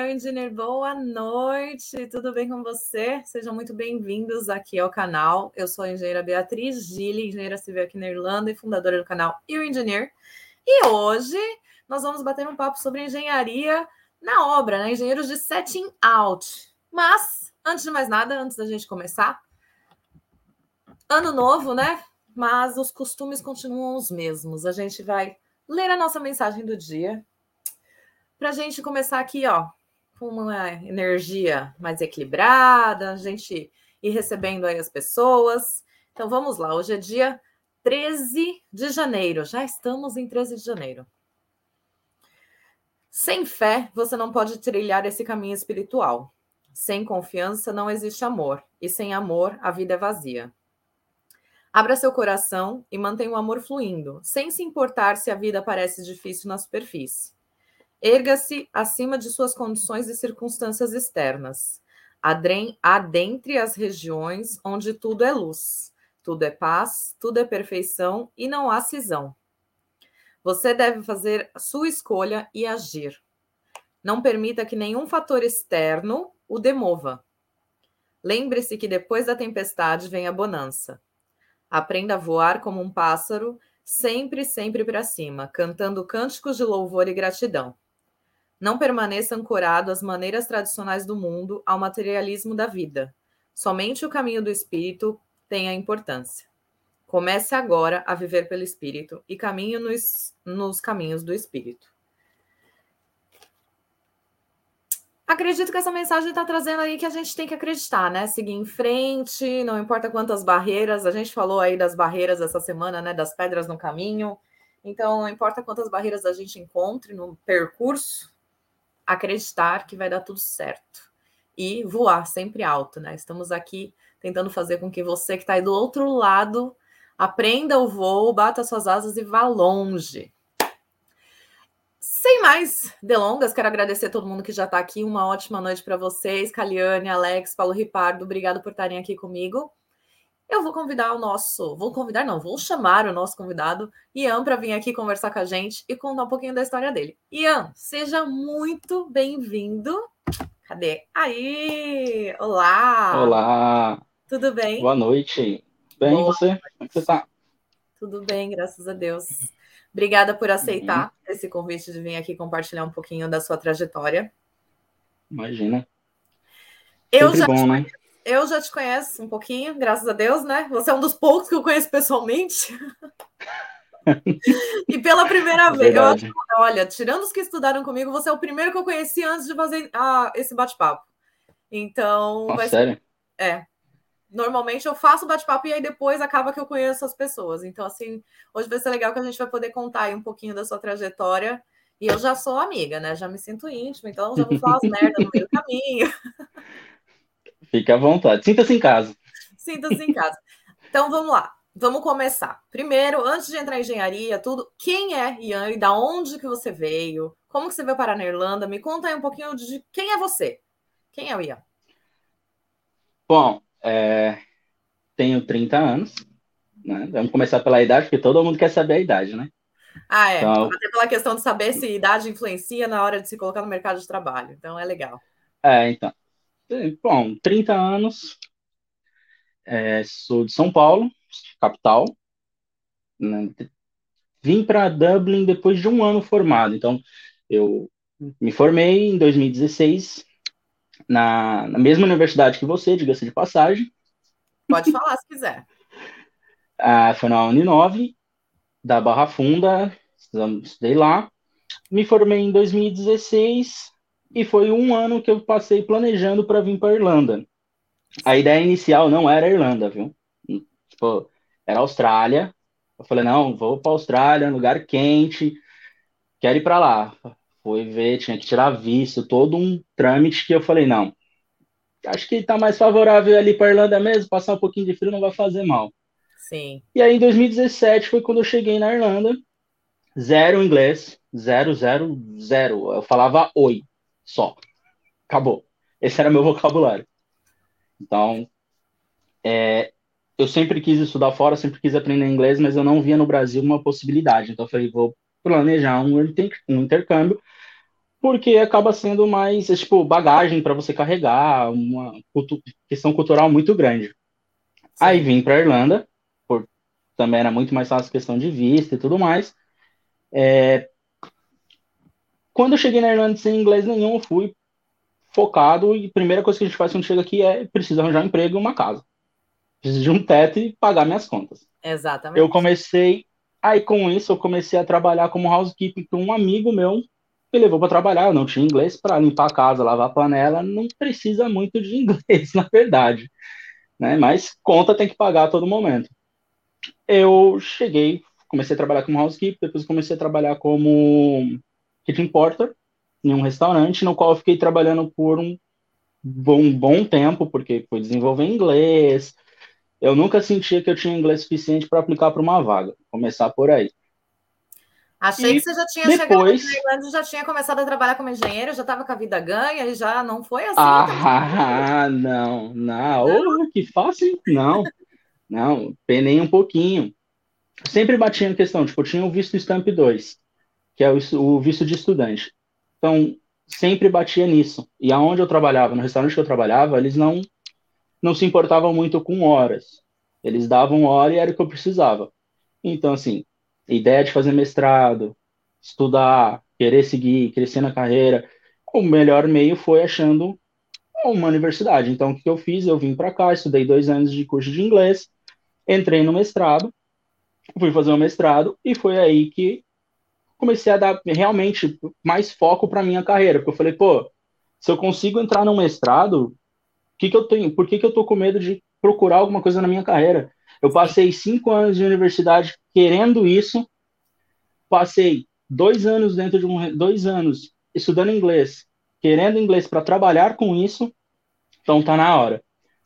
Olá, Engineer, boa noite, tudo bem com você? Sejam muito bem-vindos aqui ao canal. Eu sou a engenheira Beatriz Gili, engenheira civil aqui na Irlanda e fundadora do canal Eu Engineer. E hoje nós vamos bater um papo sobre engenharia na obra, né? Engenheiros de setting out. Mas, antes de mais nada, antes da gente começar, ano novo, né? Mas os costumes continuam os mesmos. A gente vai ler a nossa mensagem do dia para a gente começar aqui, ó, com uma energia mais equilibrada, a gente ir recebendo aí as pessoas. Então vamos lá, hoje é dia 13 de janeiro, já estamos em 13 de janeiro. Sem fé, você não pode trilhar esse caminho espiritual. Sem confiança não existe amor, e sem amor a vida é vazia. Abra seu coração e mantenha o amor fluindo, sem se importar se a vida parece difícil na superfície. Erga-se acima de suas condições e circunstâncias externas. Adentre as regiões onde tudo é luz, tudo é paz, tudo é perfeição e não há cisão. Você deve fazer sua escolha e agir. Não permita que nenhum fator externo o demova. Lembre-se que depois da tempestade vem a bonança. Aprenda a voar como um pássaro, sempre, sempre para cima, cantando cânticos de louvor e gratidão. Não permaneça ancorado às maneiras tradicionais do mundo, ao materialismo da vida. Somente o caminho do espírito tem a importância. Comece agora a viver pelo espírito e caminhe nos, nos caminhos do espírito. Acredito que essa mensagem está trazendo aí que a gente tem que acreditar, né? Seguir em frente, não importa quantas barreiras. A gente falou aí das barreiras essa semana, né? Das pedras no caminho. Então, não importa quantas barreiras a gente encontre no percurso, acreditar que vai dar tudo certo e voar sempre alto, né? Estamos aqui tentando fazer com que você que está aí do outro lado aprenda o voo, bata suas asas e vá longe. Sem mais delongas, quero agradecer a todo mundo que já está aqui. Uma ótima noite para vocês, Caliane, Alex, Paulo Ripardo. Obrigado por estarem aqui comigo. Eu vou convidar o nosso, vou convidar não, vou chamar o nosso convidado, Ian, para vir aqui conversar com a gente e contar um pouquinho da história dele. Ian, seja muito bem-vindo. Cadê? Aí! Olá! Olá! Tudo bem? Boa noite. Bem, Boa. você? Como é você tá? Tudo bem, graças a Deus. Obrigada por aceitar uhum. esse convite de vir aqui compartilhar um pouquinho da sua trajetória. Imagina. Eu Sempre já bom, né? Eu já te conheço um pouquinho, graças a Deus, né? Você é um dos poucos que eu conheço pessoalmente. e pela primeira é vez, eu olha, tirando os que estudaram comigo, você é o primeiro que eu conheci antes de fazer ah, esse bate-papo. Então, vai sério? Ser... É. Normalmente eu faço bate-papo e aí depois acaba que eu conheço as pessoas. Então, assim, hoje vai ser legal que a gente vai poder contar aí um pouquinho da sua trajetória. E eu já sou amiga, né? Já me sinto íntima, então já vou falar as merdas no meio do caminho. Fique à vontade. Sinta-se em casa. Sinta-se em casa. Então vamos lá. Vamos começar. Primeiro, antes de entrar em engenharia, tudo, quem é Ian e da onde que você veio? Como que você veio parar na Irlanda? Me conta aí um pouquinho de quem é você. Quem é o Ian? Bom, é... tenho 30 anos. Né? Vamos começar pela idade, porque todo mundo quer saber a idade, né? Ah, é. Então... Até pela questão de saber se idade influencia na hora de se colocar no mercado de trabalho. Então é legal. É, então. Bom, 30 anos, é, sou de São Paulo, capital. Né? Vim para Dublin depois de um ano formado. Então, eu me formei em 2016 na, na mesma universidade que você, diga-se de passagem. Pode falar se quiser. Ah, foi na Uninove, da Barra Funda, estudei lá. Me formei em 2016 e foi um ano que eu passei planejando para vir para Irlanda. A ideia inicial não era Irlanda, viu? Tipo, era Austrália. Eu falei, não, vou para Austrália, lugar quente, quero ir para lá. Fui ver, tinha que tirar visto, todo um trâmite que eu falei, não, acho que está mais favorável ali para Irlanda mesmo, passar um pouquinho de frio não vai fazer mal. Sim. E aí, em 2017, foi quando eu cheguei na Irlanda, zero inglês, zero, zero, zero. Eu falava oi só. Acabou. Esse era meu vocabulário. Então, é, eu sempre quis estudar fora, sempre quis aprender inglês, mas eu não via no Brasil uma possibilidade. Então, eu falei, vou planejar um, um intercâmbio porque acaba sendo mais, é, tipo, bagagem para você carregar, uma cultu questão cultural muito grande. Sim. Aí vim para Irlanda, por, também era muito mais fácil questão de vista e tudo mais. É, quando eu cheguei na Irlanda sem inglês nenhum, eu fui focado e a primeira coisa que a gente faz quando chega aqui é preciso arranjar um emprego e uma casa. Preciso de um teto e pagar minhas contas. Exatamente. Eu comecei, aí com isso eu comecei a trabalhar como housekeeping com um amigo meu me levou para trabalhar, eu não tinha inglês para limpar a casa, lavar a panela, não precisa muito de inglês, na verdade, né? Mas conta tem que pagar a todo momento. Eu cheguei, comecei a trabalhar como housekeeper, depois comecei a trabalhar como kitchen porter em um restaurante, no qual eu fiquei trabalhando por um bom, bom tempo, porque foi desenvolver inglês. Eu nunca sentia que eu tinha inglês suficiente para aplicar para uma vaga. Começar por aí. Achei e que você já tinha depois... chegado na Irlanda, já tinha começado a trabalhar como engenheiro, já estava com a vida ganha e já não foi assim. Ah, não, não. não. Oh, que fácil. Não, não, penei um pouquinho. Sempre batia em questão, tipo, eu tinha o visto Stamp 2, que é o, o visto de estudante. Então, sempre batia nisso. E aonde eu trabalhava, no restaurante que eu trabalhava, eles não, não se importavam muito com horas. Eles davam hora e era o que eu precisava. Então, assim, ideia de fazer mestrado, estudar, querer seguir, crescer na carreira, o melhor meio foi achando uma universidade. Então, o que eu fiz? Eu vim para cá, estudei dois anos de curso de inglês, entrei no mestrado, fui fazer o mestrado, e foi aí que comecei a dar realmente mais foco para minha carreira, porque eu falei, pô, se eu consigo entrar no mestrado, que que eu tenho, por que, que eu tô com medo de procurar alguma coisa na minha carreira? Eu passei cinco anos de universidade querendo isso, passei dois anos dentro de um dois anos estudando inglês, querendo inglês para trabalhar com isso, então tá na hora.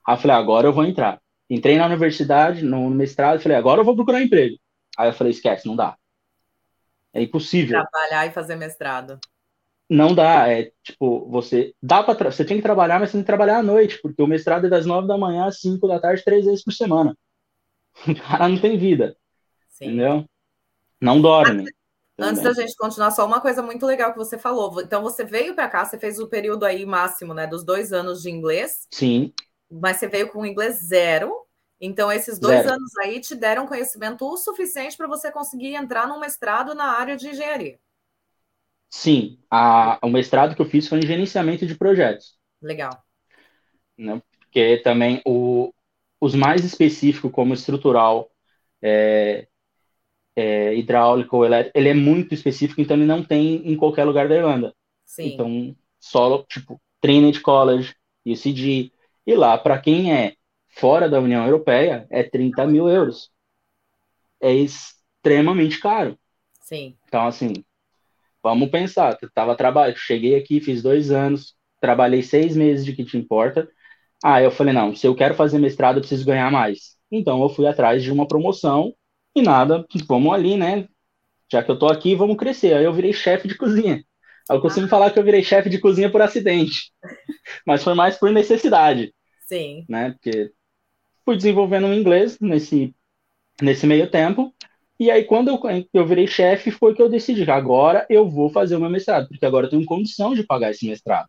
Aí eu falei, agora eu vou entrar. Entrei na universidade, no mestrado, falei, agora eu vou procurar emprego. Aí eu falei, esquece, não dá. É impossível. Trabalhar e fazer mestrado. Não dá, é tipo, você dá para você tem que trabalhar, mas você tem que trabalhar à noite, porque o mestrado é das nove da manhã às cinco da tarde, três vezes por semana. O cara não tem vida. Sim. Entendeu? Não dorme. Antes da gente continuar, só uma coisa muito legal que você falou. Então, você veio para cá, você fez o período aí máximo, né, dos dois anos de inglês. Sim. Mas você veio com inglês zero. Então, esses dois zero. anos aí te deram conhecimento o suficiente para você conseguir entrar num mestrado na área de engenharia. Sim. A, o mestrado que eu fiz foi em gerenciamento de projetos. Legal. Né? Porque também o, os mais específicos, como estrutural, é, é, hidráulico, elétrico, ele é muito específico, então ele não tem em qualquer lugar da Irlanda. Sim. Então, só, tipo, Trinity College, UCD, e lá, para quem é fora da União Europeia, é 30 mil euros. É extremamente caro. Sim. Então, assim, vamos pensar. Eu tava trabalhando, cheguei aqui, fiz dois anos, trabalhei seis meses de que te importa, ah, eu falei, não, se eu quero fazer mestrado, eu preciso ganhar mais. Então eu fui atrás de uma promoção e nada, vamos ali, né? Já que eu tô aqui, vamos crescer. Aí eu virei chefe de cozinha. Eu costumo ah. falar que eu virei chefe de cozinha por acidente, mas foi mais por necessidade. Sim. Né? Porque fui desenvolvendo o inglês nesse, nesse meio tempo. E aí, quando eu, eu virei chefe, foi que eu decidi que agora eu vou fazer o meu mestrado, porque agora eu tenho condição de pagar esse mestrado.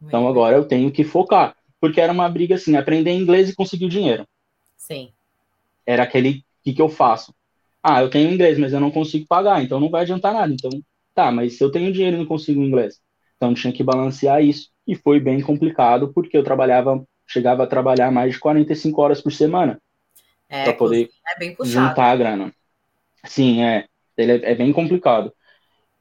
Então, agora eu tenho que focar porque era uma briga assim, aprender inglês e conseguir o dinheiro. Sim. Era aquele, o que, que eu faço? Ah, eu tenho inglês, mas eu não consigo pagar, então não vai adiantar nada. Então, tá, mas se eu tenho dinheiro e não consigo inglês? Então tinha que balancear isso. E foi bem complicado, porque eu trabalhava, chegava a trabalhar mais de 45 horas por semana. É, para poder é juntar a grana. Sim, é. Ele é, é bem complicado.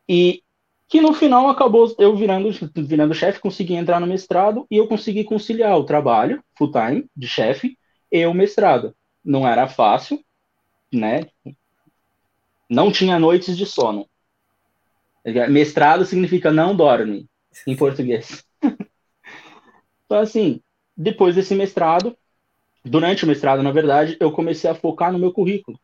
E que no final acabou eu virando, virando chefe, consegui entrar no mestrado e eu consegui conciliar o trabalho full-time de chefe e o mestrado. Não era fácil, né? Não tinha noites de sono. Mestrado significa não dorme, em português. então, assim, depois desse mestrado, durante o mestrado, na verdade, eu comecei a focar no meu currículo.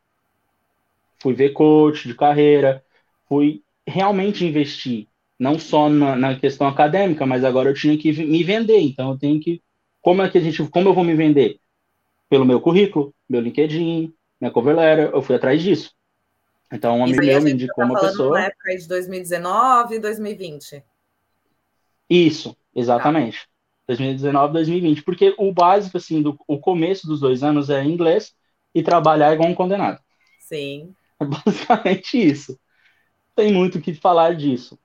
Fui ver coach de carreira, fui realmente investir, não só na, na, questão acadêmica, mas agora eu tinha que me vender, então eu tenho que como é que a gente, como eu vou me vender? Pelo meu currículo, meu LinkedIn, minha cover letter, eu fui atrás disso. Então, um amigo meu me indicou tá uma pessoa. Na época de 2019 e 2020. Isso, exatamente. Tá. 2019, 2020. Porque o básico, assim, do, o começo dos dois anos é inglês e trabalhar igual um condenado. Sim. É basicamente isso. Tem muito o que falar disso.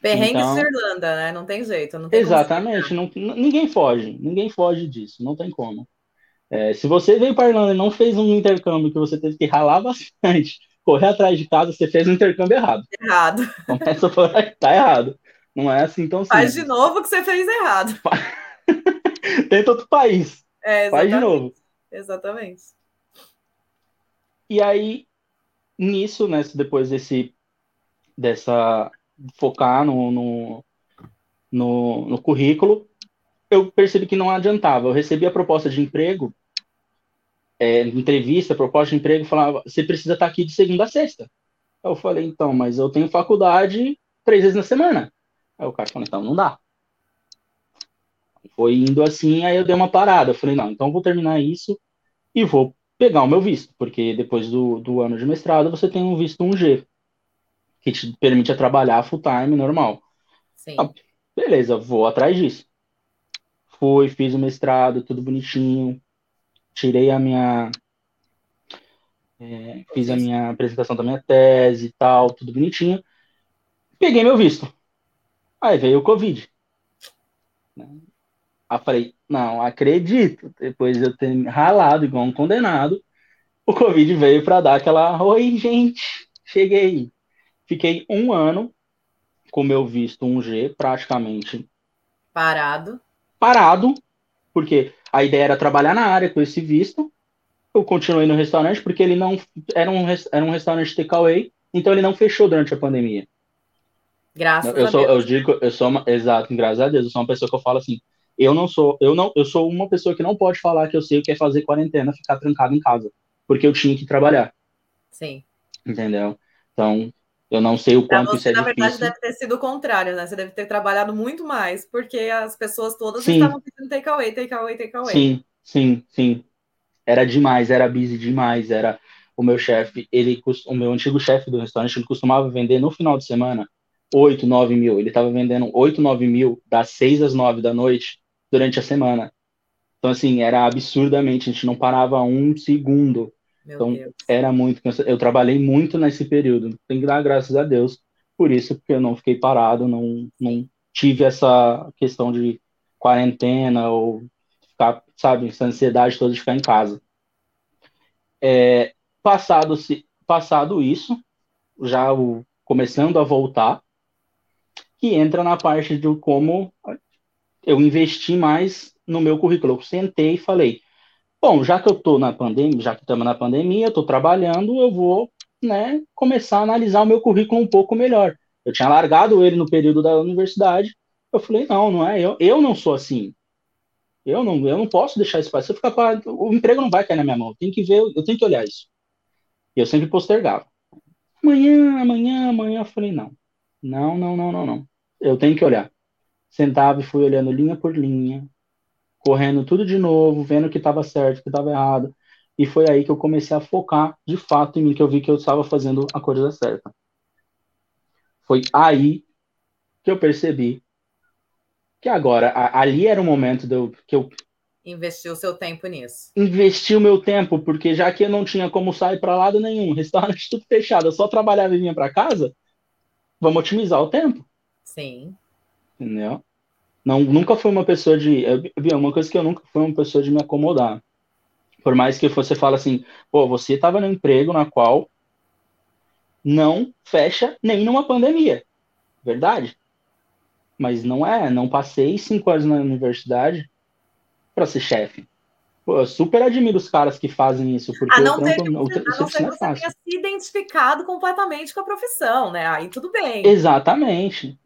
Perrengue então, de Irlanda, né? Não tem jeito. Não tem exatamente. Não, ninguém foge. Ninguém foge disso. Não tem como. É, se você veio para Irlanda e não fez um intercâmbio que você teve que ralar bastante, correr atrás de casa, você fez um intercâmbio errado. Errado. Começa por aí, tá errado. Não é assim tão simples. Faz de novo que você fez errado. Tenta outro país. É, Faz de novo. Exatamente. E aí, nisso, né, depois desse, dessa, focar no, no, no, no currículo, eu percebi que não adiantava. Eu recebi a proposta de emprego, é, entrevista, proposta de emprego, falava, você precisa estar aqui de segunda a sexta. Eu falei, então, mas eu tenho faculdade três vezes na semana. Aí o cara falou, então não dá. Foi indo assim, aí eu dei uma parada. Eu falei, não, então vou terminar isso e vou pegar o meu visto, porque depois do, do ano de mestrado você tem um visto 1G, que te permite trabalhar full time normal. Sim. Ah, beleza, vou atrás disso. Fui, fiz o mestrado, tudo bonitinho. Tirei a minha. É, fiz a minha apresentação da minha tese e tal, tudo bonitinho. Peguei meu visto. Aí veio o Covid. Aí falei, não, acredito. Depois de eu ter ralado igual um condenado, o Covid veio para dar aquela. Oi, gente, cheguei. Fiquei um ano com meu visto 1G, praticamente. Parado parado, porque a ideia era trabalhar na área com esse visto. Eu continuei no restaurante porque ele não era um, era um restaurante takeaway, então ele não fechou durante a pandemia. Graças eu a sou, Deus. Eu digo, eu sou uma, exato, graças a Deus, eu sou uma pessoa que eu falo assim, eu não sou, eu não, eu sou uma pessoa que não pode falar que eu sei o que é fazer quarentena, ficar trancado em casa, porque eu tinha que trabalhar. Sim. Entendeu? Então, eu não sei o quanto você, isso é na difícil. Na verdade, deve ter sido o contrário, né? Você deve ter trabalhado muito mais, porque as pessoas todas sim. estavam pedindo takeaway, takeaway, takeaway. Sim, sim, sim. Era demais, era busy demais. Era o meu chefe, ele, o meu antigo chefe do restaurante, ele costumava vender no final de semana 8, 9 mil. Ele estava vendendo 8, 9 mil das 6 às 9 da noite durante a semana. Então, assim, era absurdamente, a gente não parava um segundo. Meu então, Deus. era muito Eu trabalhei muito nesse período. Tem que dar graças a Deus por isso, porque eu não fiquei parado, não, não tive essa questão de quarentena ou ficar, sabe, essa ansiedade toda de ficar em casa. É, passado, passado isso, já o, começando a voltar, que entra na parte de como eu investi mais no meu currículo. Eu sentei e falei, Bom, já que eu estou na pandemia, já que estamos na pandemia, estou trabalhando, eu vou né, começar a analisar o meu currículo um pouco melhor. Eu tinha largado ele no período da universidade. Eu falei, não, não é, eu, eu não sou assim. Eu não, eu não posso deixar isso passar. Ficar pra, o emprego não vai cair na minha mão. Eu tenho que ver, eu tenho que olhar isso. E eu sempre postergava. Amanhã, amanhã, amanhã. Eu falei, não. Não, não, não, não, não. Eu tenho que olhar. Sentava e fui olhando linha por linha, correndo tudo de novo, vendo o que estava certo, o que estava errado. E foi aí que eu comecei a focar de fato em mim, que eu vi que eu estava fazendo a coisa certa. Foi aí que eu percebi que agora, a, ali era o momento de eu, que eu. Investiu o seu tempo nisso. Investi o meu tempo, porque já que eu não tinha como sair para lado nenhum, restaurante tudo fechado, eu só trabalhava e vinha para casa, vamos otimizar o tempo. Sim. Entendeu? Não, nunca foi uma pessoa de. É uma coisa que eu nunca fui uma pessoa de me acomodar. Por mais que você fale assim, pô, você estava no emprego na qual não fecha nem numa pandemia. Verdade? Mas não é, não passei cinco anos na universidade para ser chefe. Pô, eu super admiro os caras que fazem isso, porque a não o trampo, o, a não ser que você tenha se identificado completamente com a profissão, né? Aí tudo bem. Exatamente.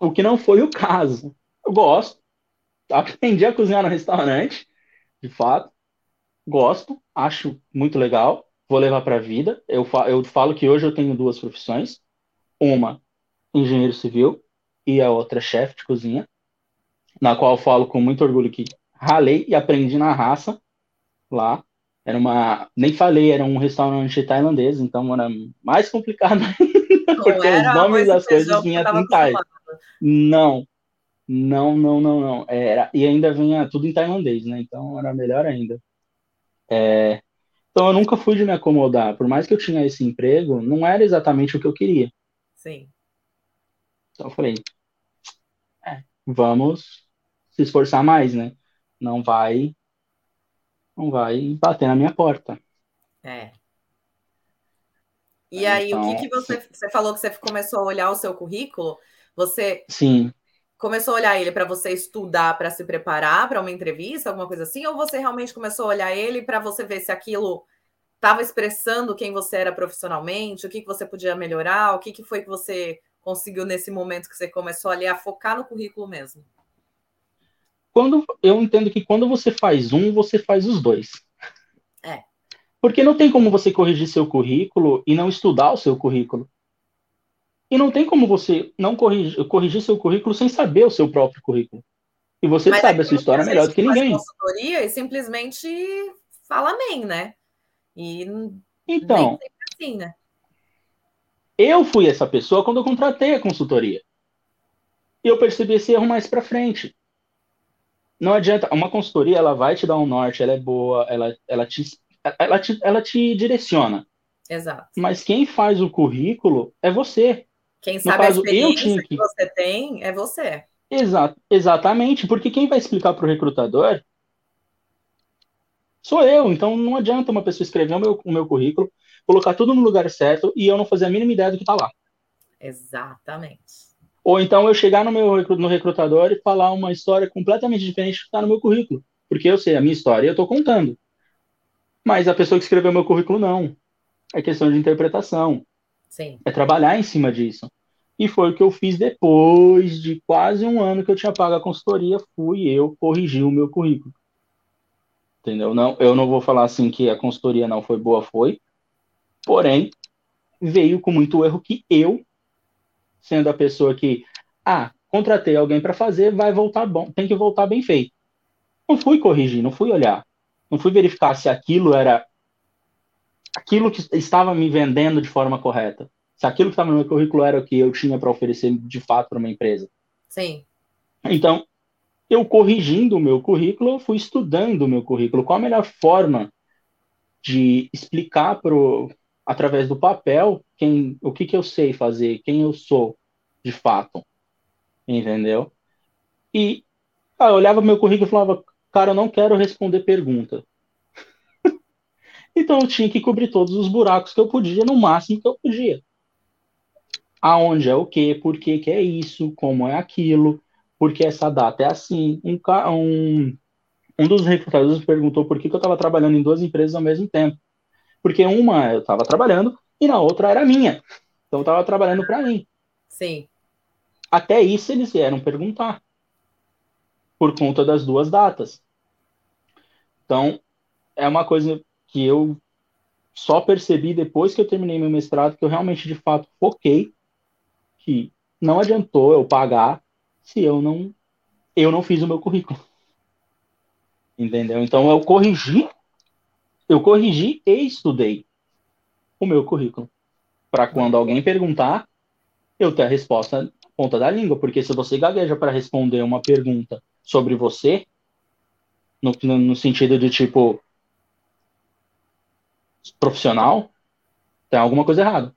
O que não foi o caso. Eu gosto. Aprendi a cozinhar no restaurante, de fato. Gosto, acho muito legal. Vou levar para a vida. Eu, eu falo que hoje eu tenho duas profissões. Uma, engenheiro civil, e a outra, chefe de cozinha. Na qual eu falo com muito orgulho que ralei e aprendi na raça lá. Era uma. Nem falei, era um restaurante tailandês, então era mais complicado ainda, porque os nomes das coisas vinham em Não, Não, não, não, não. Era, e ainda vinha tudo em tailandês, né? Então era melhor ainda. É, então eu nunca fui de me acomodar. Por mais que eu tinha esse emprego, não era exatamente o que eu queria. Sim. Então eu falei, é, vamos se esforçar mais, né? Não vai, não vai bater na minha porta. É. E aí, então, o que, que você, você falou que você começou a olhar o seu currículo? Você sim. começou a olhar ele para você estudar, para se preparar para uma entrevista, alguma coisa assim? Ou você realmente começou a olhar ele para você ver se aquilo estava expressando quem você era profissionalmente, o que, que você podia melhorar, o que, que foi que você conseguiu nesse momento que você começou ali a focar no currículo mesmo? Quando eu entendo que quando você faz um, você faz os dois. É. Porque não tem como você corrigir seu currículo e não estudar o seu currículo. E não tem como você não corrigir, corrigir seu currículo sem saber o seu próprio currículo. E você Mas sabe a sua história melhor do que ninguém. consultoria e simplesmente fala amém, né? E então, assim, né? Eu fui essa pessoa quando eu contratei a consultoria. E eu percebi esse erro mais para frente. Não adianta, uma consultoria ela vai te dar um norte, ela é boa, ela, ela te ela te, ela te direciona. Exato. Mas quem faz o currículo é você. Quem sabe caso, a experiência que... que você tem é você. Exato, exatamente, porque quem vai explicar para o recrutador sou eu. Então não adianta uma pessoa escrever o meu, o meu currículo, colocar tudo no lugar certo e eu não fazer a mínima ideia do que está lá. Exatamente. Ou então eu chegar no meu no recrutador e falar uma história completamente diferente do que está no meu currículo. Porque eu sei a minha história e eu estou contando. Mas a pessoa que escreveu meu currículo não. É questão de interpretação. Sim. É trabalhar em cima disso. E foi o que eu fiz depois de quase um ano que eu tinha pago a consultoria, fui eu corrigir o meu currículo. Entendeu? Não, eu não vou falar assim que a consultoria não foi boa, foi. Porém, veio com muito erro que eu, sendo a pessoa que, ah, contratei alguém para fazer, vai voltar bom, tem que voltar bem feito. Não fui corrigir, não fui olhar. Não fui verificar se aquilo era aquilo que estava me vendendo de forma correta. Se aquilo que estava no meu currículo era o que eu tinha para oferecer de fato para uma empresa. Sim. Então, eu corrigindo o meu currículo, eu fui estudando o meu currículo. Qual a melhor forma de explicar pro, através do papel quem, o que, que eu sei fazer, quem eu sou de fato. Entendeu? E ah, eu olhava meu currículo e falava, cara, eu não quero responder pergunta. então eu tinha que cobrir todos os buracos que eu podia, no máximo que eu podia. Aonde é o que, por que, que é isso, como é aquilo, por que essa data é assim. Um, um, um dos recrutadores perguntou por que, que eu estava trabalhando em duas empresas ao mesmo tempo. Porque uma eu estava trabalhando e na outra era minha. Então eu estava trabalhando para mim. Sim. Até isso eles vieram perguntar por conta das duas datas. Então, é uma coisa que eu só percebi depois que eu terminei meu mestrado que eu realmente, de fato, foquei que não adiantou eu pagar se eu não eu não fiz o meu currículo. Entendeu? Então eu corrigi, eu corrigi e estudei o meu currículo para quando alguém perguntar, eu ter a resposta na ponta da língua, porque se você gagueja para responder uma pergunta sobre você, no, no sentido de tipo profissional, tem alguma coisa errada.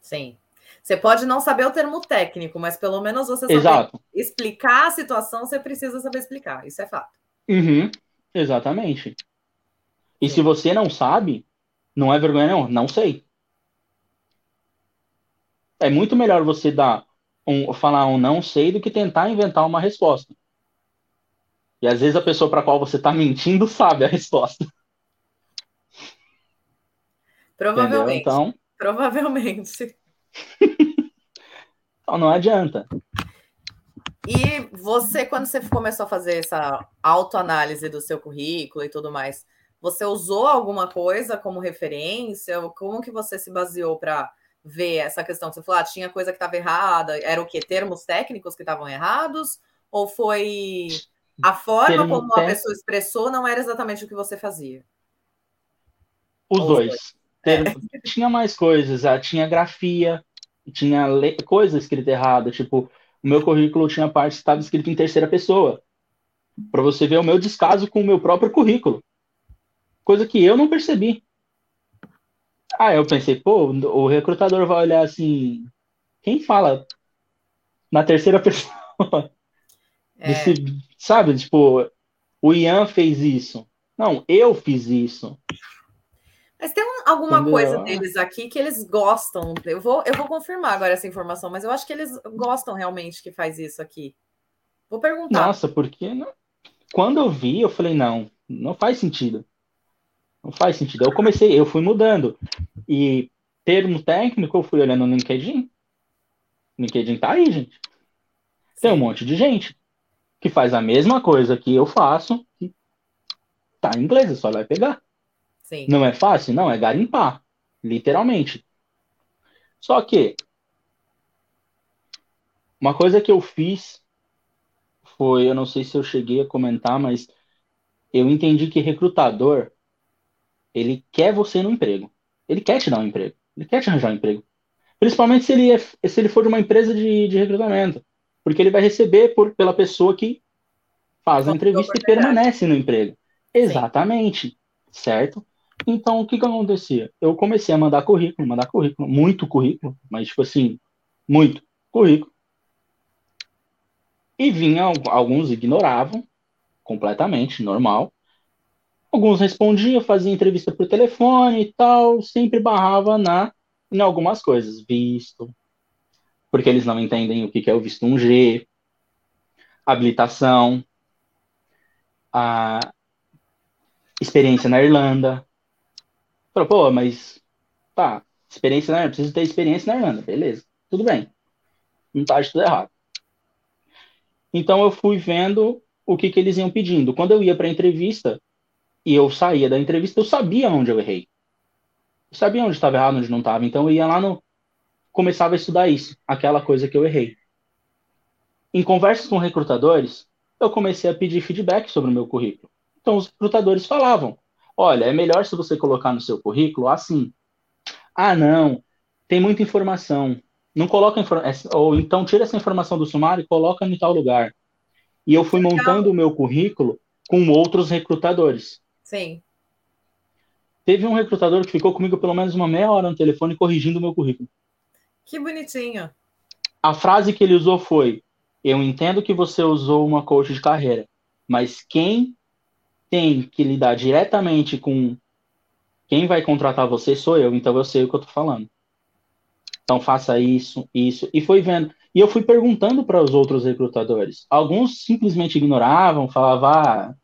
Sim. Você pode não saber o termo técnico, mas pelo menos você Exato. explicar a situação, você precisa saber explicar. Isso é fato. Uhum, exatamente. E se você não sabe, não é vergonha não, não sei. É muito melhor você dar um, falar um não sei do que tentar inventar uma resposta. E às vezes a pessoa para qual você está mentindo sabe a resposta. Provavelmente. Então, Provavelmente. então não adianta. E você, quando você começou a fazer essa autoanálise do seu currículo e tudo mais, você usou alguma coisa como referência? Como que você se baseou para ver essa questão? Você falou, ah, tinha coisa que estava errada. Era o quê? Termos técnicos que estavam errados? Ou foi a forma Termo como a pessoa expressou não era exatamente o que você fazia? Os Ou dois. É. Tinha mais coisas. Ah, tinha grafia, tinha coisa escrita errada, tipo, o meu currículo tinha parte que estava escrito em terceira pessoa. Para você ver o meu descaso com o meu próprio currículo. Coisa que eu não percebi. Ah, eu pensei, pô, o recrutador vai olhar assim. Quem fala na terceira pessoa? É. Sabe, tipo, o Ian fez isso. Não, eu fiz isso. Mas tem um, alguma Entendeu? coisa deles aqui que eles gostam. Eu vou, eu vou confirmar agora essa informação, mas eu acho que eles gostam realmente que faz isso aqui. Vou perguntar. Nossa, porque não? quando eu vi, eu falei, não, não faz sentido. Não faz sentido. Eu comecei, eu fui mudando. E termo técnico, eu fui olhando no LinkedIn. LinkedIn tá aí, gente. Tem um monte de gente que faz a mesma coisa que eu faço, que tá em inglês, só vai pegar. Sim. Não é fácil? Não, é garimpar, literalmente. Só que uma coisa que eu fiz foi, eu não sei se eu cheguei a comentar, mas eu entendi que recrutador ele quer você no emprego. Ele quer te dar um emprego. Ele quer te arranjar um emprego. Principalmente se ele, é, se ele for de uma empresa de, de recrutamento. Porque ele vai receber por, pela pessoa que faz a entrevista e permanece no emprego. Exatamente. Sim. Certo? Então, o que que acontecia? Eu comecei a mandar currículo, mandar currículo, muito currículo, mas, tipo assim, muito currículo. E vinha, alguns ignoravam completamente, normal. Alguns respondiam, fazia entrevista por telefone e tal, sempre barrava na, em algumas coisas, visto, porque eles não entendem o que é o visto 1G, habilitação, a experiência na Irlanda. Falou, pô, mas tá, experiência na Irlanda, preciso ter experiência na Irlanda, beleza, tudo bem. Não tá de tudo errado. Então eu fui vendo o que, que eles iam pedindo. Quando eu ia para entrevista e eu saía da entrevista, eu sabia onde eu errei. Eu sabia onde estava errado, onde não estava. Então eu ia lá no, começava a estudar isso, aquela coisa que eu errei. Em conversas com recrutadores, eu comecei a pedir feedback sobre o meu currículo. Então, os recrutadores falavam: olha, é melhor se você colocar no seu currículo assim. Ah, não, tem muita informação. Não coloca ou então tira essa informação do sumário e coloca em tal lugar. E eu fui montando o meu currículo com outros recrutadores. Sim. Teve um recrutador que ficou comigo pelo menos uma meia hora no telefone corrigindo o meu currículo. Que bonitinho. A frase que ele usou foi: Eu entendo que você usou uma coach de carreira, mas quem tem que lidar diretamente com quem vai contratar você sou eu, então eu sei o que eu tô falando. Então faça isso, isso. E foi vendo. E eu fui perguntando para os outros recrutadores. Alguns simplesmente ignoravam, falavam, ah,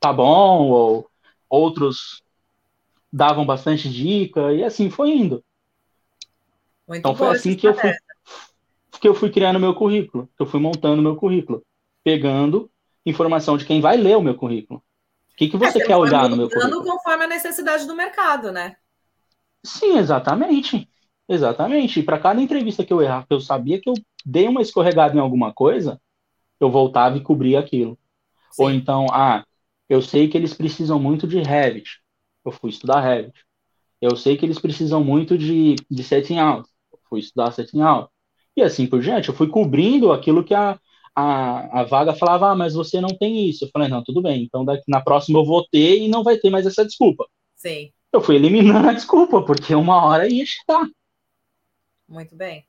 tá bom, ou outros davam bastante dica, e assim foi indo. Muito então foi assim que eu, fui, que eu fui criando meu currículo, que eu fui montando meu currículo, pegando informação de quem vai ler o meu currículo. O que, que é, você, é, quer olhar no meu currículo? conforme a necessidade do mercado, né? Sim, exatamente. Exatamente. E para cada entrevista que eu errar, que eu sabia que eu dei uma escorregada em alguma coisa, eu voltava e cobria aquilo. Sim. Ou então, ah, eu sei que eles precisam muito de Revit. Eu fui estudar Revit. Eu sei que eles precisam muito de, de setting out fui estudar setting out. E assim por diante, eu fui cobrindo aquilo que a, a, a vaga falava, ah, mas você não tem isso. Eu falei, não, tudo bem, então daqui, na próxima eu vou ter e não vai ter mais essa desculpa. Sim. Eu fui eliminando a desculpa, porque uma hora ia chegar. Muito bem.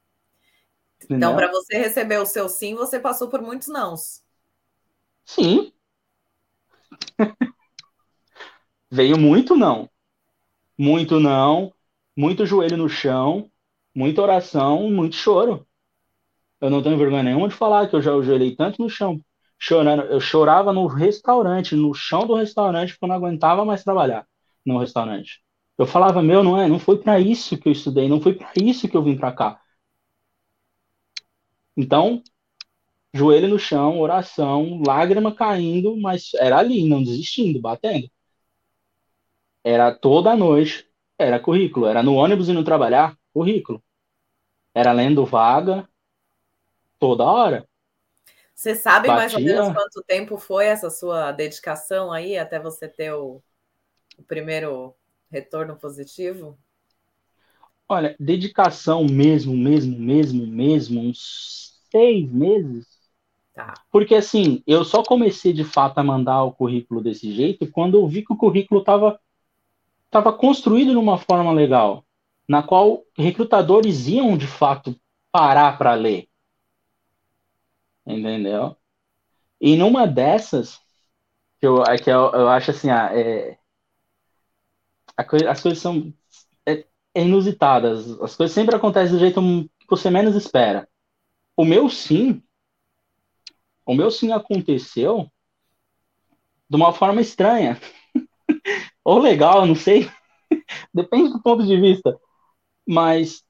Então? Então, para você receber o seu sim, você passou por muitos nãos. Sim. Veio muito não. Muito não, muito joelho no chão, muita oração, muito choro. Eu não tenho vergonha nenhuma de falar que eu já ajoelhei tanto no chão, chorando. Eu chorava no restaurante, no chão do restaurante, porque eu não aguentava mais trabalhar no restaurante. Eu falava, meu, não é, não foi para isso que eu estudei, não foi para isso que eu vim para cá. Então, joelho no chão, oração, lágrima caindo, mas era ali, não desistindo, batendo. Era toda noite, era currículo, era no ônibus indo trabalhar, currículo. Era lendo vaga toda hora. Você sabe Batia. mais ou menos quanto tempo foi essa sua dedicação aí até você ter o, o primeiro retorno positivo? Olha, dedicação mesmo, mesmo, mesmo, mesmo, uns seis meses. Tá. Porque assim, eu só comecei de fato a mandar o currículo desse jeito quando eu vi que o currículo estava tava construído de uma forma legal, na qual recrutadores iam de fato parar para ler. Entendeu? E numa dessas, que eu, é que eu, eu acho assim, ah, é, as coisas são é, é, inusitadas, as coisas sempre acontecem do jeito que você menos espera. O meu sim, o meu sim aconteceu de uma forma estranha. Ou legal, não sei. Depende do ponto de vista. Mas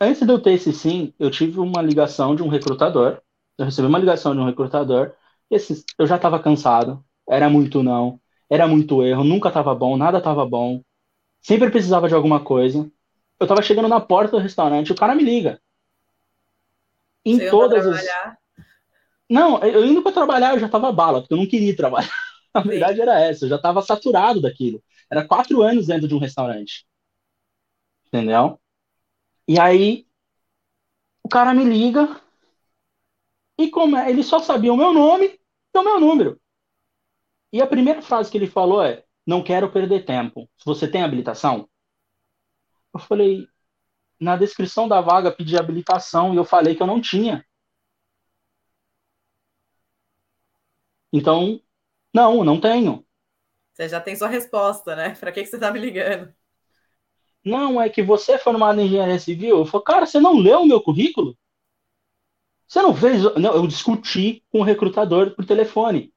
antes de eu ter esse sim, eu tive uma ligação de um recrutador. Eu recebi uma ligação de um recrutador. E eu já estava cansado. Era muito não. Era muito erro. Nunca estava bom. Nada estava bom. Sempre precisava de alguma coisa. Eu estava chegando na porta do restaurante. O cara me liga. Em Você todas as. Não, eu indo para trabalhar, eu já estava bala, porque eu não queria trabalhar. A verdade era essa. Eu já estava saturado daquilo. Era quatro anos dentro de um restaurante. Entendeu? E aí, o cara me liga e como é, ele só sabia o meu nome e o meu número. E a primeira frase que ele falou é: Não quero perder tempo. Você tem habilitação? Eu falei: Na descrição da vaga pedi habilitação e eu falei que eu não tinha. Então, não, não tenho. Você já tem sua resposta, né? Para que, que você está me ligando? Não, é que você é formado em engenharia civil. Eu falei, cara, você não leu o meu currículo? Você não fez. Não, eu discuti com o recrutador por telefone.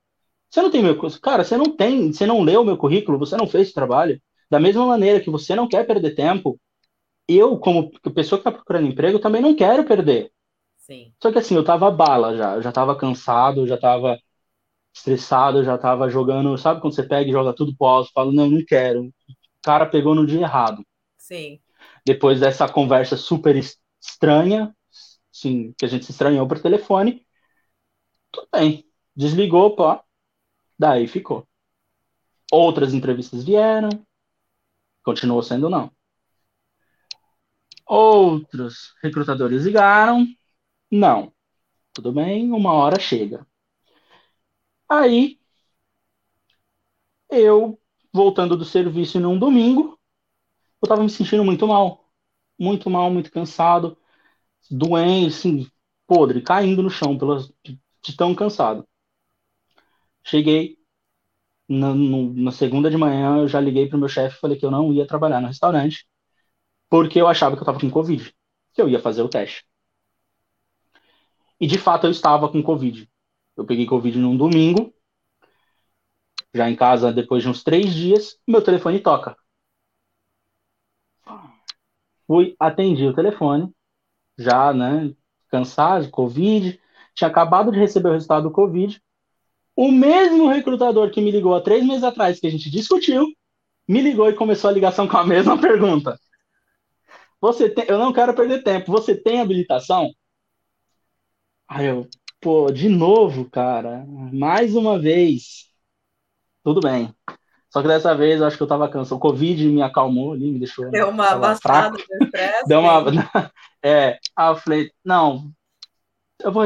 Você não tem meu. Cara, você não tem. Você não leu o meu currículo, você não fez esse trabalho. Da mesma maneira que você não quer perder tempo, eu, como pessoa que está procurando emprego, também não quero perder. Sim. Só que assim, eu tava bala já. Eu já tava cansado, já tava estressado, já tava jogando. Sabe quando você pega e joga tudo pro alto? Fala, não, não quero. O cara pegou no dia errado. Sim. Depois dessa conversa super estranha, sim, que a gente se estranhou por telefone, tudo bem. Desligou, pô. Daí ficou. Outras entrevistas vieram, continuou sendo não. Outros recrutadores ligaram, não. Tudo bem, uma hora chega. Aí, eu, voltando do serviço num domingo, eu tava me sentindo muito mal. Muito mal, muito cansado, doente, assim, podre, caindo no chão pelas, de tão cansado. Cheguei na, no, na segunda de manhã, eu já liguei pro meu chefe e falei que eu não ia trabalhar no restaurante, porque eu achava que eu tava com Covid, que eu ia fazer o teste. E de fato eu estava com Covid. Eu peguei Covid num domingo, já em casa depois de uns três dias, meu telefone toca. Fui, atendi o telefone, já, né, cansado Covid, tinha acabado de receber o resultado do Covid. O mesmo recrutador que me ligou há três meses atrás, que a gente discutiu, me ligou e começou a ligação com a mesma pergunta. Você tem, eu não quero perder tempo. Você tem habilitação? Aí eu, pô, de novo, cara, mais uma vez. Tudo bem. Só que dessa vez eu acho que eu tava cansado. O Covid me acalmou ali, me deixou. Deu uma baixada do estresse. Deu uma. É, aí eu falei, não, eu vou.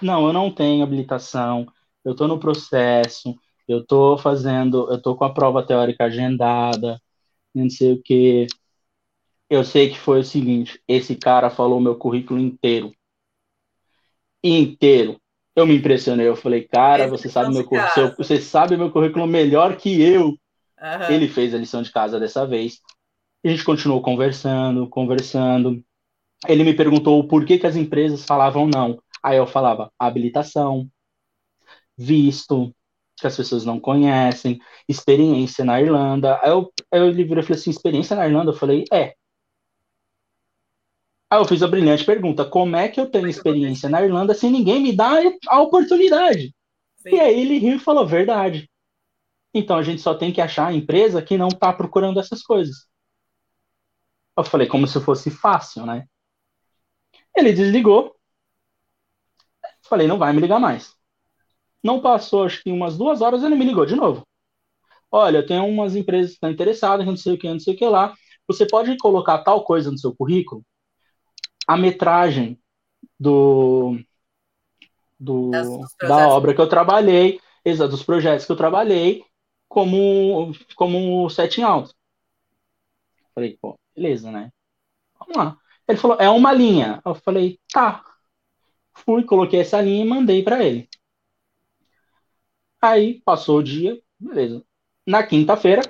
Não, eu não tenho habilitação, eu tô no processo, eu tô fazendo, eu tô com a prova teórica agendada, não sei o que. Eu sei que foi o seguinte: esse cara falou meu currículo inteiro. Inteiro eu me impressionei. Eu falei, cara, você sabe meu currículo, você sabe meu currículo melhor que eu. Uhum. Ele fez a lição de casa dessa vez. A gente continuou conversando, conversando. Ele me perguntou por que, que as empresas falavam não. Aí eu falava habilitação, visto, que as pessoas não conhecem, experiência na Irlanda. Aí eu, aí eu virei e falei assim, experiência na Irlanda? Eu falei, é. Aí eu fiz a brilhante pergunta: como é que eu tenho experiência na Irlanda se ninguém me dá a oportunidade? Sim. E aí ele riu e falou: verdade. Então a gente só tem que achar a empresa que não está procurando essas coisas. Eu falei como se fosse fácil, né? Ele desligou. Falei, não vai me ligar mais. Não passou, acho que umas duas horas, ele me ligou de novo. Olha, eu tenho umas empresas que estão interessadas, não sei o que, não sei o que lá. Você pode colocar tal coisa no seu currículo? A metragem do, do, da obra que eu trabalhei, exato, dos projetos que eu trabalhei, como, como setting alto. Falei, pô, beleza, né? Vamos lá. Ele falou, é uma linha. Eu falei, tá. Fui, coloquei essa linha e mandei para ele. Aí passou o dia, beleza. Na quinta-feira,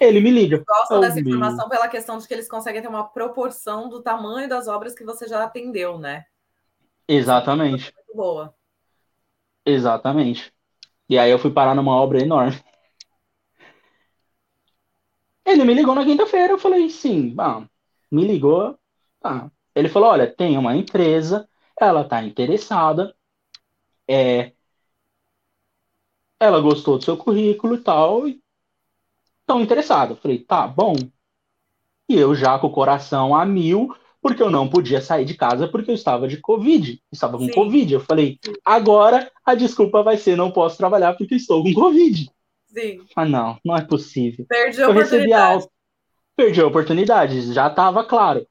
ele me liga. Gostam dessa informação pela questão de que eles conseguem ter uma proporção do tamanho das obras que você já atendeu, né? Exatamente. Muito boa. Exatamente. E aí eu fui parar numa obra enorme. Ele me ligou na quinta-feira, eu falei, sim, bom, me ligou. Tá. Ele falou, olha, tem uma empresa, ela tá interessada, é, ela gostou do seu currículo e tal, e estão interessados. Eu falei, tá bom. E eu já com o coração a mil, porque eu não podia sair de casa porque eu estava de Covid. Estava com Sim. Covid. Eu falei, agora a desculpa vai ser não posso trabalhar porque estou com Covid. Sim. Ah, não, não é possível. Perdi a eu oportunidade. Recebi Perdi a oportunidade, já estava claro.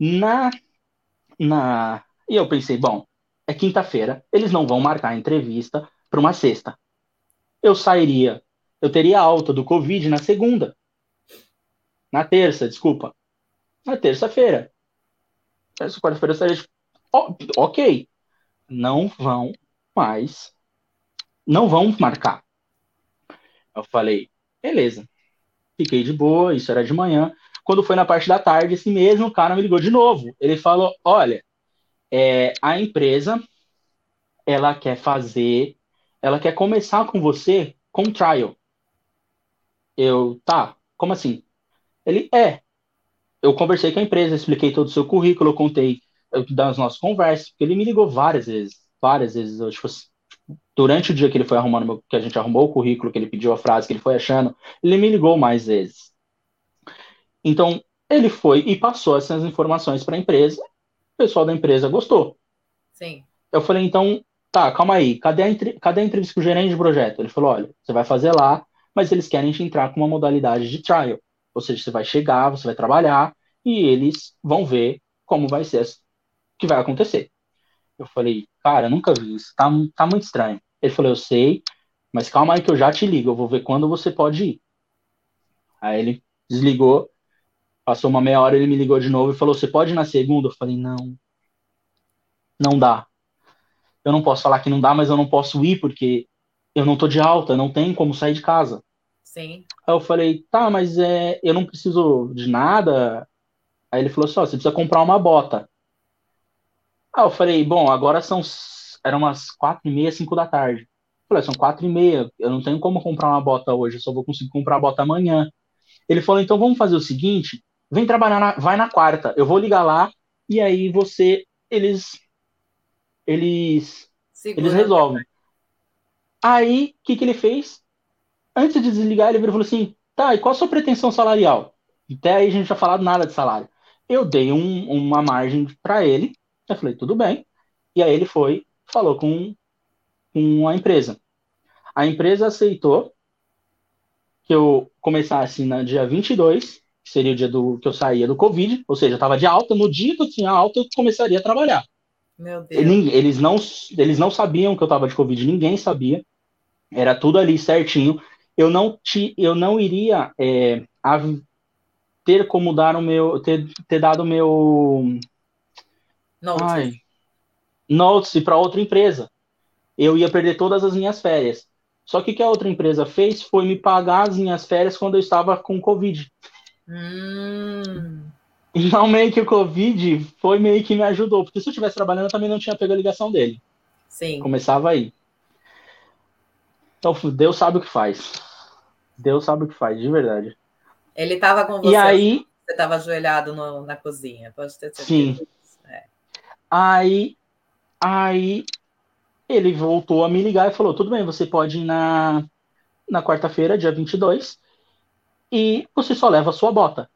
Na, na. E eu pensei, bom, é quinta-feira, eles não vão marcar a entrevista para uma sexta. Eu sairia, eu teria alta do Covid na segunda. Na terça, desculpa. Na terça-feira. Essa quarta-feira eu estaria. ok. Não vão mais. Não vão marcar. Eu falei, beleza. Fiquei de boa, isso era de manhã. Quando foi na parte da tarde, esse mesmo cara me ligou de novo. Ele falou: olha, é, a empresa ela quer fazer, ela quer começar com você com trial. Eu, tá, como assim? Ele é. Eu conversei com a empresa, expliquei todo o seu currículo, eu contei das nossas conversas, porque ele me ligou várias vezes, várias vezes. Eu, tipo, durante o dia que ele foi arrumando, que a gente arrumou o currículo, que ele pediu a frase, que ele foi achando, ele me ligou mais vezes. Então, ele foi e passou essas informações para a empresa, o pessoal da empresa gostou. Sim. Eu falei, então, tá, calma aí, cadê a, cadê a entrevista com o gerente de projeto? Ele falou, olha, você vai fazer lá, mas eles querem te entrar com uma modalidade de trial. Ou seja, você vai chegar, você vai trabalhar, e eles vão ver como vai ser, o que vai acontecer. Eu falei, cara, nunca vi isso, tá, tá muito estranho. Ele falou, eu sei, mas calma aí que eu já te ligo, eu vou ver quando você pode ir. Aí ele desligou, passou uma meia hora, ele me ligou de novo e falou, você pode ir na segunda? Eu falei, não, não dá. Eu não posso falar que não dá, mas eu não posso ir porque eu não tô de alta, não tem como sair de casa. Sim. Aí eu falei, tá, mas é, eu não preciso de nada. Aí ele falou só, assim, você precisa comprar uma bota. Aí eu falei, bom, agora são eram umas quatro e meia, cinco da tarde. Eu falei, são quatro e meia, eu não tenho como comprar uma bota hoje, eu só vou conseguir comprar a bota amanhã. Ele falou, então vamos fazer o seguinte, vem trabalhar, na, vai na quarta, eu vou ligar lá e aí você, eles, eles, Segura. eles resolvem. Aí, o que que ele fez? Antes de desligar, ele e falou assim, tá, e qual a sua pretensão salarial? Até aí a gente não tinha falado nada de salário. Eu dei um, uma margem para ele, eu falei, tudo bem. E aí ele foi, falou com, com a empresa. A empresa aceitou que eu começasse no dia 22, que seria o dia do, que eu saía do Covid, ou seja, eu estava de alta, no dia que eu tinha alta, eu começaria a trabalhar. Meu Deus. Eles não, eles não sabiam que eu estava de Covid, ninguém sabia. Era tudo ali certinho. Eu não, te, eu não iria é, ter como dar o meu. ter, ter dado o meu Notice. Notice para outra empresa. Eu ia perder todas as minhas férias. Só que o que a outra empresa fez foi me pagar as minhas férias quando eu estava com Covid. Hum. Então, meio que o Covid foi meio que me ajudou. Porque se eu estivesse trabalhando, eu também não tinha pego a ligação dele. Sim. Começava aí. Então, Deus sabe o que faz. Deus sabe o que faz, de verdade. Ele estava com você. E aí. Você estava ajoelhado no, na cozinha, pode ter certeza. Sim. Aí, aí ele voltou a me ligar e falou: tudo bem, você pode ir na, na quarta-feira, dia 22, e você só leva a sua bota.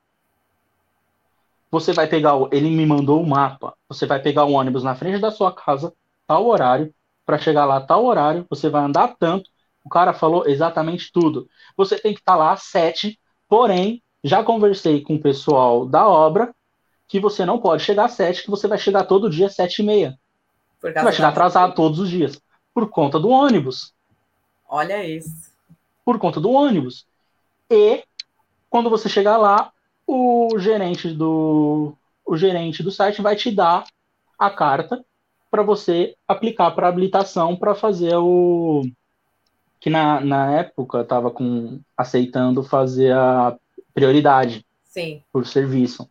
Você vai pegar o. Ele me mandou o mapa. Você vai pegar o ônibus na frente da sua casa, tal horário, para chegar lá tal horário, você vai andar tanto. O cara falou exatamente tudo. Você tem que estar tá lá às sete, porém, já conversei com o pessoal da obra que você não pode chegar às sete, que você vai chegar todo dia às sete e meia. Você vai chegar atrasado todos os dias. Por conta do ônibus. Olha isso. Por conta do ônibus. E quando você chegar lá, o gerente do o gerente do site vai te dar a carta para você aplicar para habilitação para fazer o que na, na época estava com aceitando fazer a prioridade Sim. por serviço.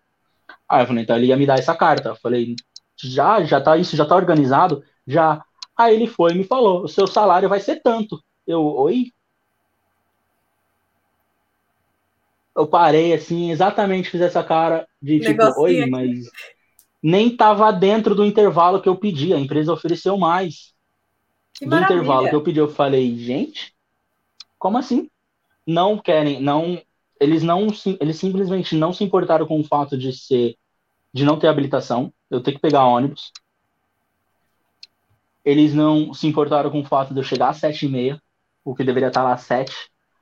Aí eu falei, então ele ia me dar essa carta. Eu falei, já, já tá isso, já tá organizado? Já. Aí ele foi e me falou, o seu salário vai ser tanto. Eu, oi? Eu parei assim, exatamente fiz essa cara de tipo, oi, mas nem tava dentro do intervalo que eu pedi, a empresa ofereceu mais. Que do maravilha. intervalo que eu pedi, eu falei, gente, como assim? Não querem, não, eles não, eles simplesmente não se importaram com o fato de ser, de não ter habilitação, eu ter que pegar ônibus. Eles não se importaram com o fato de eu chegar às sete e meia, o que deveria estar lá às sete.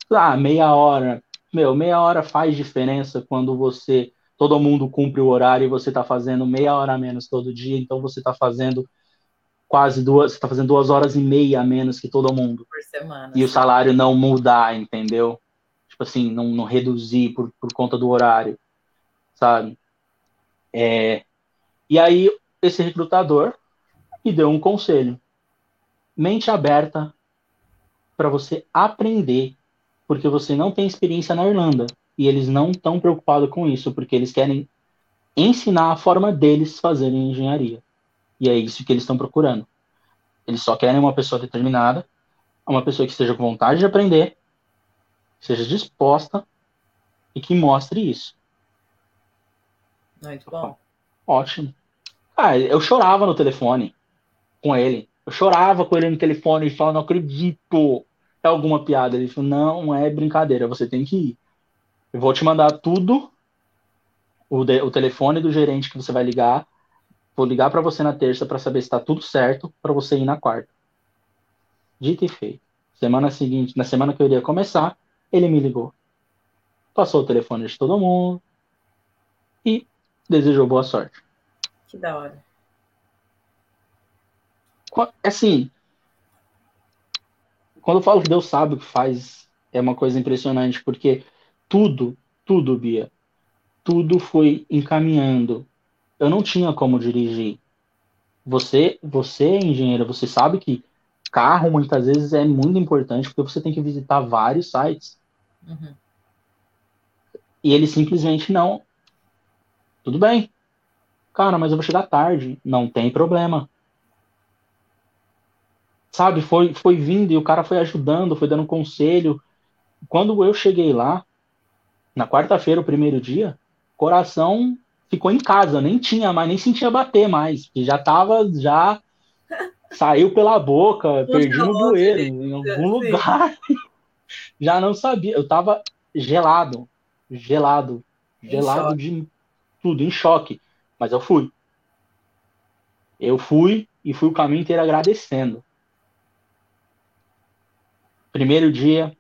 Ah, meia hora. Meu, meia hora faz diferença quando você, todo mundo cumpre o horário e você está fazendo meia hora a menos todo dia, então você está fazendo quase duas, você tá fazendo duas horas e meia a menos que todo mundo. Por semana. E o salário não mudar, entendeu? Tipo assim, não, não reduzir por, por conta do horário, sabe? É, e aí, esse recrutador me deu um conselho. Mente aberta para você aprender, porque você não tem experiência na Irlanda. E eles não estão preocupados com isso, porque eles querem ensinar a forma deles fazerem engenharia. E é isso que eles estão procurando. Eles só querem uma pessoa determinada, uma pessoa que esteja com vontade de aprender, seja disposta e que mostre isso. Muito bom. Ótimo. Ah, eu chorava no telefone com ele. Eu chorava com ele no telefone e falava, não acredito. É alguma piada. Ele falou, não, é brincadeira, você tem que ir. Eu vou te mandar tudo, o, de, o telefone do gerente que você vai ligar, Vou ligar para você na terça para saber se está tudo certo para você ir na quarta. Dito e feito. Semana seguinte, na semana que eu iria começar, ele me ligou. Passou o telefone de todo mundo e desejou boa sorte. Que da hora. Assim, quando eu falo que Deus sabe o que faz, é uma coisa impressionante, porque tudo, tudo, Bia, tudo foi encaminhando eu não tinha como dirigir. Você, você engenheiro, você sabe que carro muitas vezes é muito importante porque você tem que visitar vários sites. Uhum. E ele simplesmente não. Tudo bem. Cara, mas eu vou chegar tarde. Não tem problema. Sabe, foi, foi vindo e o cara foi ajudando, foi dando conselho. Quando eu cheguei lá, na quarta-feira, o primeiro dia, coração ficou em casa, nem tinha mais, nem sentia bater mais, porque já tava, já saiu pela boca, perdi no bueiro, em algum lugar. já não sabia, eu tava gelado, gelado, gelado de tudo, em choque. Mas eu fui. Eu fui e fui o caminho inteiro agradecendo. Primeiro dia,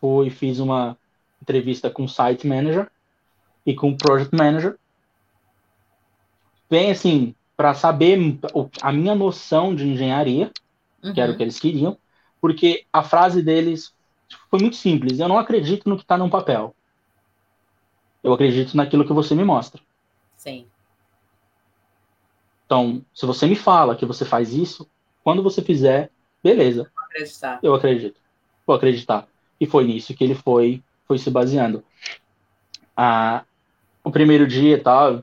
fui, fiz uma entrevista com o site manager e com o Project Manager. Bem assim, para saber a minha noção de engenharia, uhum. que era o que eles queriam, porque a frase deles foi muito simples. Eu não acredito no que está no papel. Eu acredito naquilo que você me mostra. Sim. Então, se você me fala que você faz isso, quando você fizer, beleza. Vou acreditar. Eu acredito. Vou acreditar. E foi nisso que ele foi, foi se baseando. Ah, o primeiro dia e tal,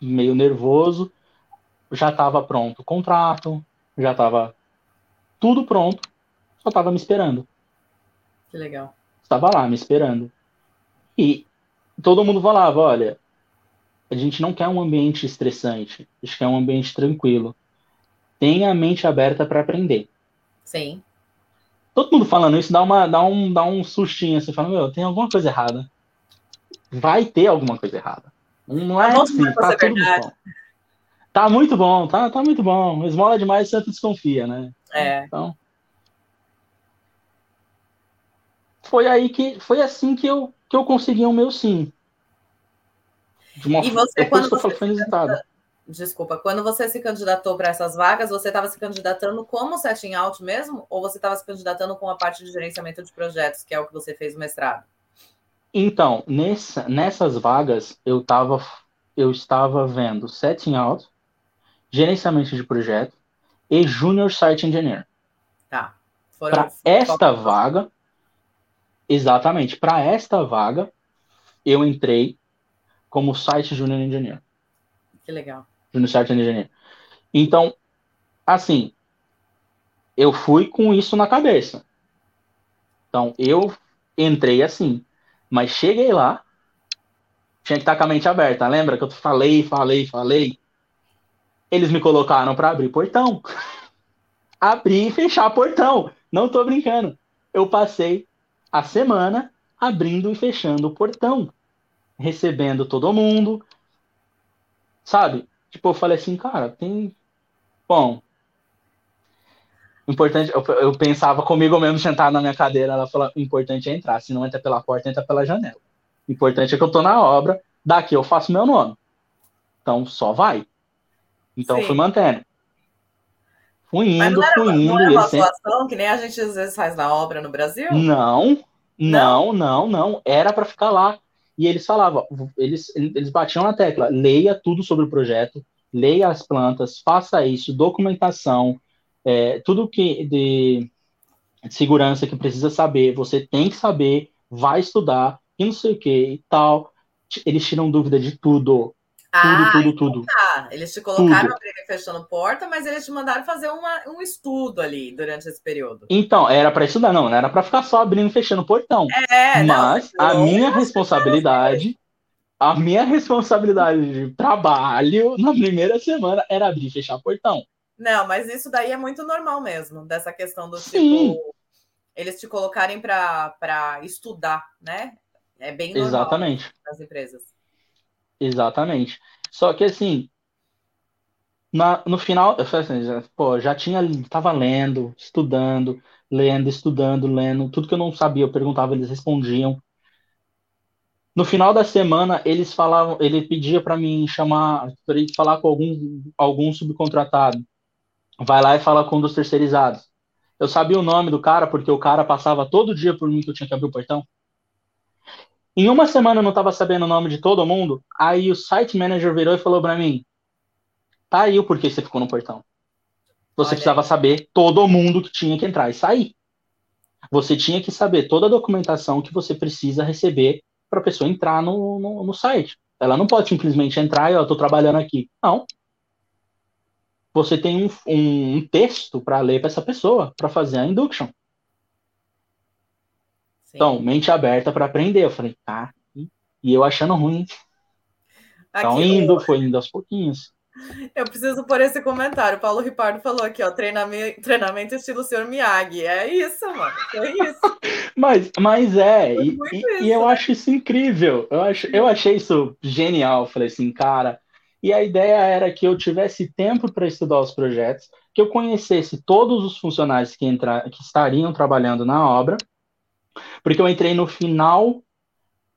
meio nervoso, já estava pronto o contrato, já estava tudo pronto, só estava me esperando. Que legal. Estava lá me esperando. E todo mundo falava, olha, a gente não quer um ambiente estressante, a gente quer um ambiente tranquilo. Tenha a mente aberta para aprender. Sim. Todo mundo falando isso dá, uma, dá, um, dá um sustinho. Você fala, meu, tem alguma coisa errada vai ter alguma coisa errada. Não é assim, tá tudo bom. Tá muito bom, tá, tá muito bom. Esmola demais, sempre desconfia, né? É. Então. Foi aí que foi assim que eu que eu consegui o meu sim. De uma, e você quando você, pensa, Desculpa, quando você se candidatou para essas vagas, você estava se candidatando como setting out mesmo? Ou você estava se candidatando com a parte de gerenciamento de projetos, que é o que você fez no mestrado? Então, nessa, nessas vagas, eu, tava, eu estava vendo setting out, gerenciamento de projeto e junior site engineer. Tá. Para esta vaga, exatamente, para esta vaga, eu entrei como site junior engineer. Que legal no Site Engineer. Então, assim, eu fui com isso na cabeça. Então, eu entrei assim, mas cheguei lá, tinha que estar com a mente aberta. Lembra que eu falei, falei, falei? Eles me colocaram para abrir portão. abrir e fechar portão. Não tô brincando. Eu passei a semana abrindo e fechando o portão, recebendo todo mundo, sabe? Tipo, eu falei assim, cara, tem. Bom. Importante, eu, eu pensava comigo mesmo sentado na minha cadeira, ela falou, importante é entrar, se não entra pela porta, entra pela janela. Importante é que eu tô na obra, daqui eu faço meu nome. Então só vai. Então Sim. fui mantendo. Fui indo, Mas não era, fui indo. Não era uma sempre... situação que nem a gente às vezes faz na obra no Brasil? Não, não, não, não. não. Era para ficar lá. E eles falavam, eles, eles batiam na tecla, leia tudo sobre o projeto, leia as plantas, faça isso, documentação, é, tudo que de, de, segurança que precisa saber, você tem que saber, vai estudar, e não sei o que e tal. Eles tiram dúvida de tudo. Ah, tudo, tudo, então tudo. Tá. Eles te colocaram tudo. fechando porta, mas eles te mandaram fazer uma, um estudo ali durante esse período. Então, era para estudar, não, não era para ficar só abrindo e fechando portão. É, mas não, a minha responsabilidade, a minha responsabilidade de trabalho na primeira semana era abrir e fechar portão. Não, mas isso daí é muito normal mesmo, dessa questão do Sim. tipo, eles te colocarem para estudar, né? É bem normal Exatamente. nas empresas. Exatamente. Só que assim, na, no final, eu falei assim, já, pô, já tinha, tava lendo, estudando, lendo, estudando, lendo, tudo que eu não sabia, eu perguntava, eles respondiam. No final da semana, eles falavam, ele pedia para mim chamar, para falar com algum, algum subcontratado. Vai lá e fala com um dos terceirizados. Eu sabia o nome do cara porque o cara passava todo dia por mim que eu tinha que abrir o portão. Em uma semana eu não estava sabendo o nome de todo mundo, aí o site manager virou e falou para mim: tá aí o porquê você ficou no portão. Você Olha precisava saber todo mundo que tinha que entrar e sair. Você tinha que saber toda a documentação que você precisa receber para a pessoa entrar no, no, no, site. Ela não pode simplesmente entrar e eu estou trabalhando aqui. Não. Você tem um, um, texto para ler para essa pessoa, para fazer a induction. Então, mente aberta para aprender. Eu falei, tá. E eu achando ruim. Então, indo, foi indo aos pouquinhos. Eu preciso pôr esse comentário. Paulo Ripardo falou aqui, ó, treinamento, treinamento estilo Sr. Miyagi. É isso, mano. É isso. mas, mas é, e, e, e, eu né? acho isso incrível. Eu, acho, eu achei isso genial. Falei assim, cara. E a ideia era que eu tivesse tempo para estudar os projetos, que eu conhecesse todos os funcionários que, entra, que estariam trabalhando na obra, porque eu entrei no final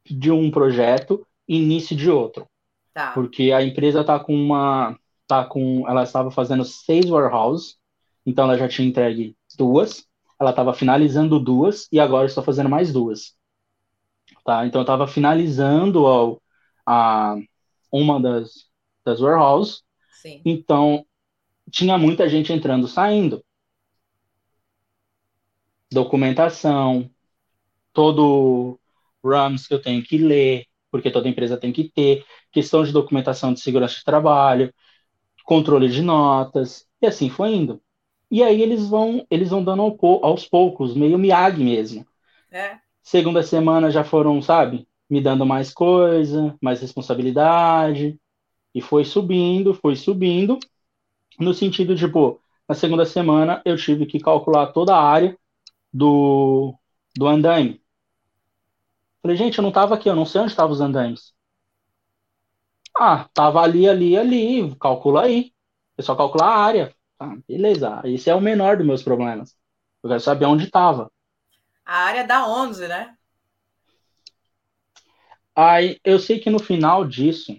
de um projeto, início de outro. Tá. Porque a empresa está com uma. Tá com, ela estava fazendo seis warehouses, então ela já tinha entregue duas, ela estava finalizando duas e agora está fazendo mais duas. Tá? Então eu estava finalizando a, a, uma das, das warehouses. Sim. Então tinha muita gente entrando saindo. Documentação, todo RAMs que eu tenho que ler, porque toda empresa tem que ter, questão de documentação de segurança de trabalho, controle de notas, e assim foi indo. E aí eles vão, eles vão dando aos poucos, meio Miyagi mesmo. É. Segunda semana já foram, sabe, me dando mais coisa, mais responsabilidade, e foi subindo, foi subindo, no sentido de, pô, na segunda semana eu tive que calcular toda a área do, do andaime. Falei, gente, eu não estava aqui, eu não sei onde estavam os andaimes. Ah, tava ali, ali, ali, calcula aí. É só calcular a área. Ah, beleza, esse é o menor dos meus problemas. Eu quero saber onde estava. A área da onde, né? Aí, eu sei que no final disso,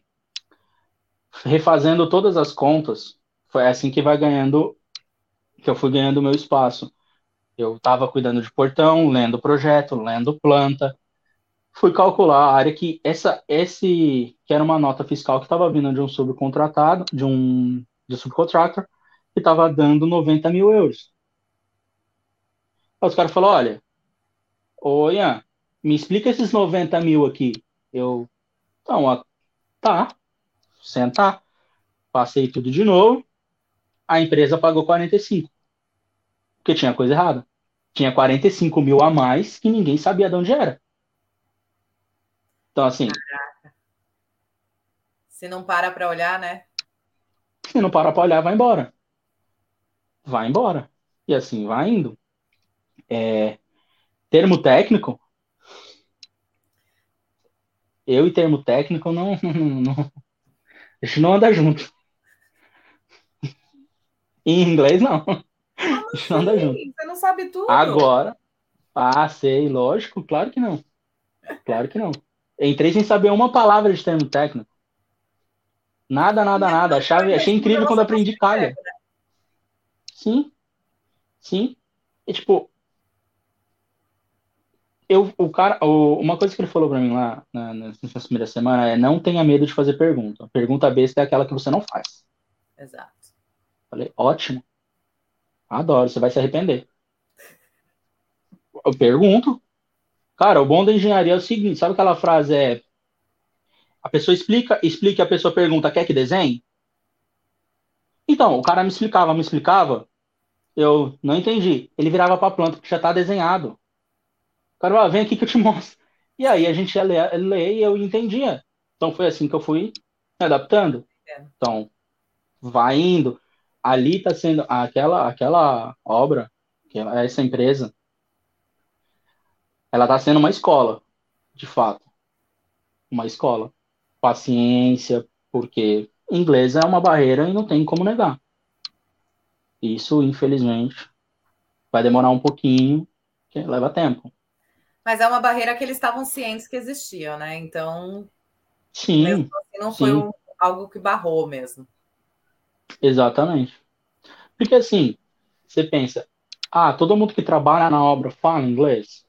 refazendo todas as contas, foi assim que vai ganhando, que eu fui ganhando meu espaço. Eu estava cuidando de portão, lendo projeto, lendo planta. Fui calcular a área que essa, esse, que era uma nota fiscal que estava vindo de um subcontratado, de um, de subcontractor, que estava dando 90 mil euros. Aí os caras falaram, olha, ô Ian, me explica esses 90 mil aqui. Eu, então, ó, tá, sentar. Passei tudo de novo. A empresa pagou 45. Porque tinha coisa errada. Tinha 45 mil a mais que ninguém sabia de onde era. Então, assim. Caraca. Se não para para olhar, né? Se não para para olhar, vai embora. Vai embora. E assim, vai indo. É, termo técnico, eu e termo técnico não, não, não, a gente não anda junto. Em inglês, não. Como a gente não anda junto. Você não sabe tudo? Agora. Ah, sei, lógico, claro que não. Claro que não. Entrei sem saber uma palavra de termo técnico. Nada, nada, nada. Achei, achei incrível quando aprendi calha. Né? Sim. Sim. E, tipo, eu, o cara, o, uma coisa que ele falou para mim lá na, primeira semana é não tenha medo de fazer pergunta. Pergunta besta é aquela que você não faz. Exato. Falei, ótimo. Adoro, você vai se arrepender. Eu pergunto. Cara, o bom da engenharia é o seguinte, sabe aquela frase é a pessoa explica, explica, a pessoa pergunta, quer que desenhe? Então, o cara me explicava, me explicava, eu não entendi. Ele virava para a planta que já está desenhado. O cara, ah, vem aqui que eu te mostro. E aí a gente ia ler, ler e eu entendia. Então foi assim que eu fui me adaptando. É. Então, vai indo. Ali está sendo aquela, aquela obra, que é essa empresa, ela está sendo uma escola, de fato. Uma escola. Paciência, porque inglês é uma barreira e não tem como negar. Isso, infelizmente, vai demorar um pouquinho, que leva tempo. Mas é uma barreira que eles estavam cientes que existia, né? Então, sim, assim, não foi um, algo que barrou mesmo. Exatamente. Porque assim, você pensa, ah, todo mundo que trabalha na obra fala inglês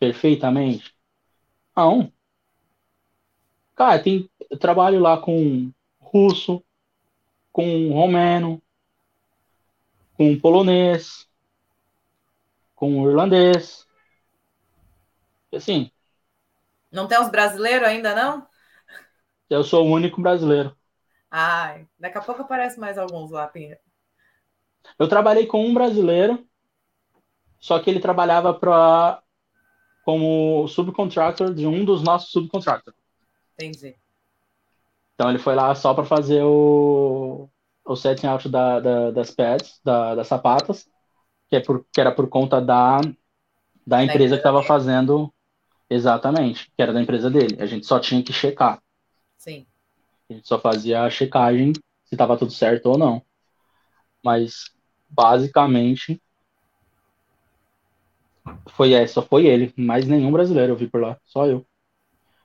perfeitamente? Não. Cara, tem, eu trabalho lá com russo, com romeno, com polonês, com irlandês, Assim. Não tem os brasileiros ainda, não? Eu sou o único brasileiro. Ai, daqui a pouco aparece mais alguns lá, Pinha. Eu trabalhei com um brasileiro, só que ele trabalhava para como subcontractor de um dos nossos subcontractors. Entendi. Então ele foi lá só para fazer o, o setting out da, da, das pads, da, das sapatas, que, é por, que era por conta da, da empresa que estava fazendo Exatamente, que era da empresa dele. A gente só tinha que checar. Sim. A gente só fazia a checagem se estava tudo certo ou não. Mas, basicamente, foi essa, só foi ele. Mais nenhum brasileiro eu vi por lá, só eu.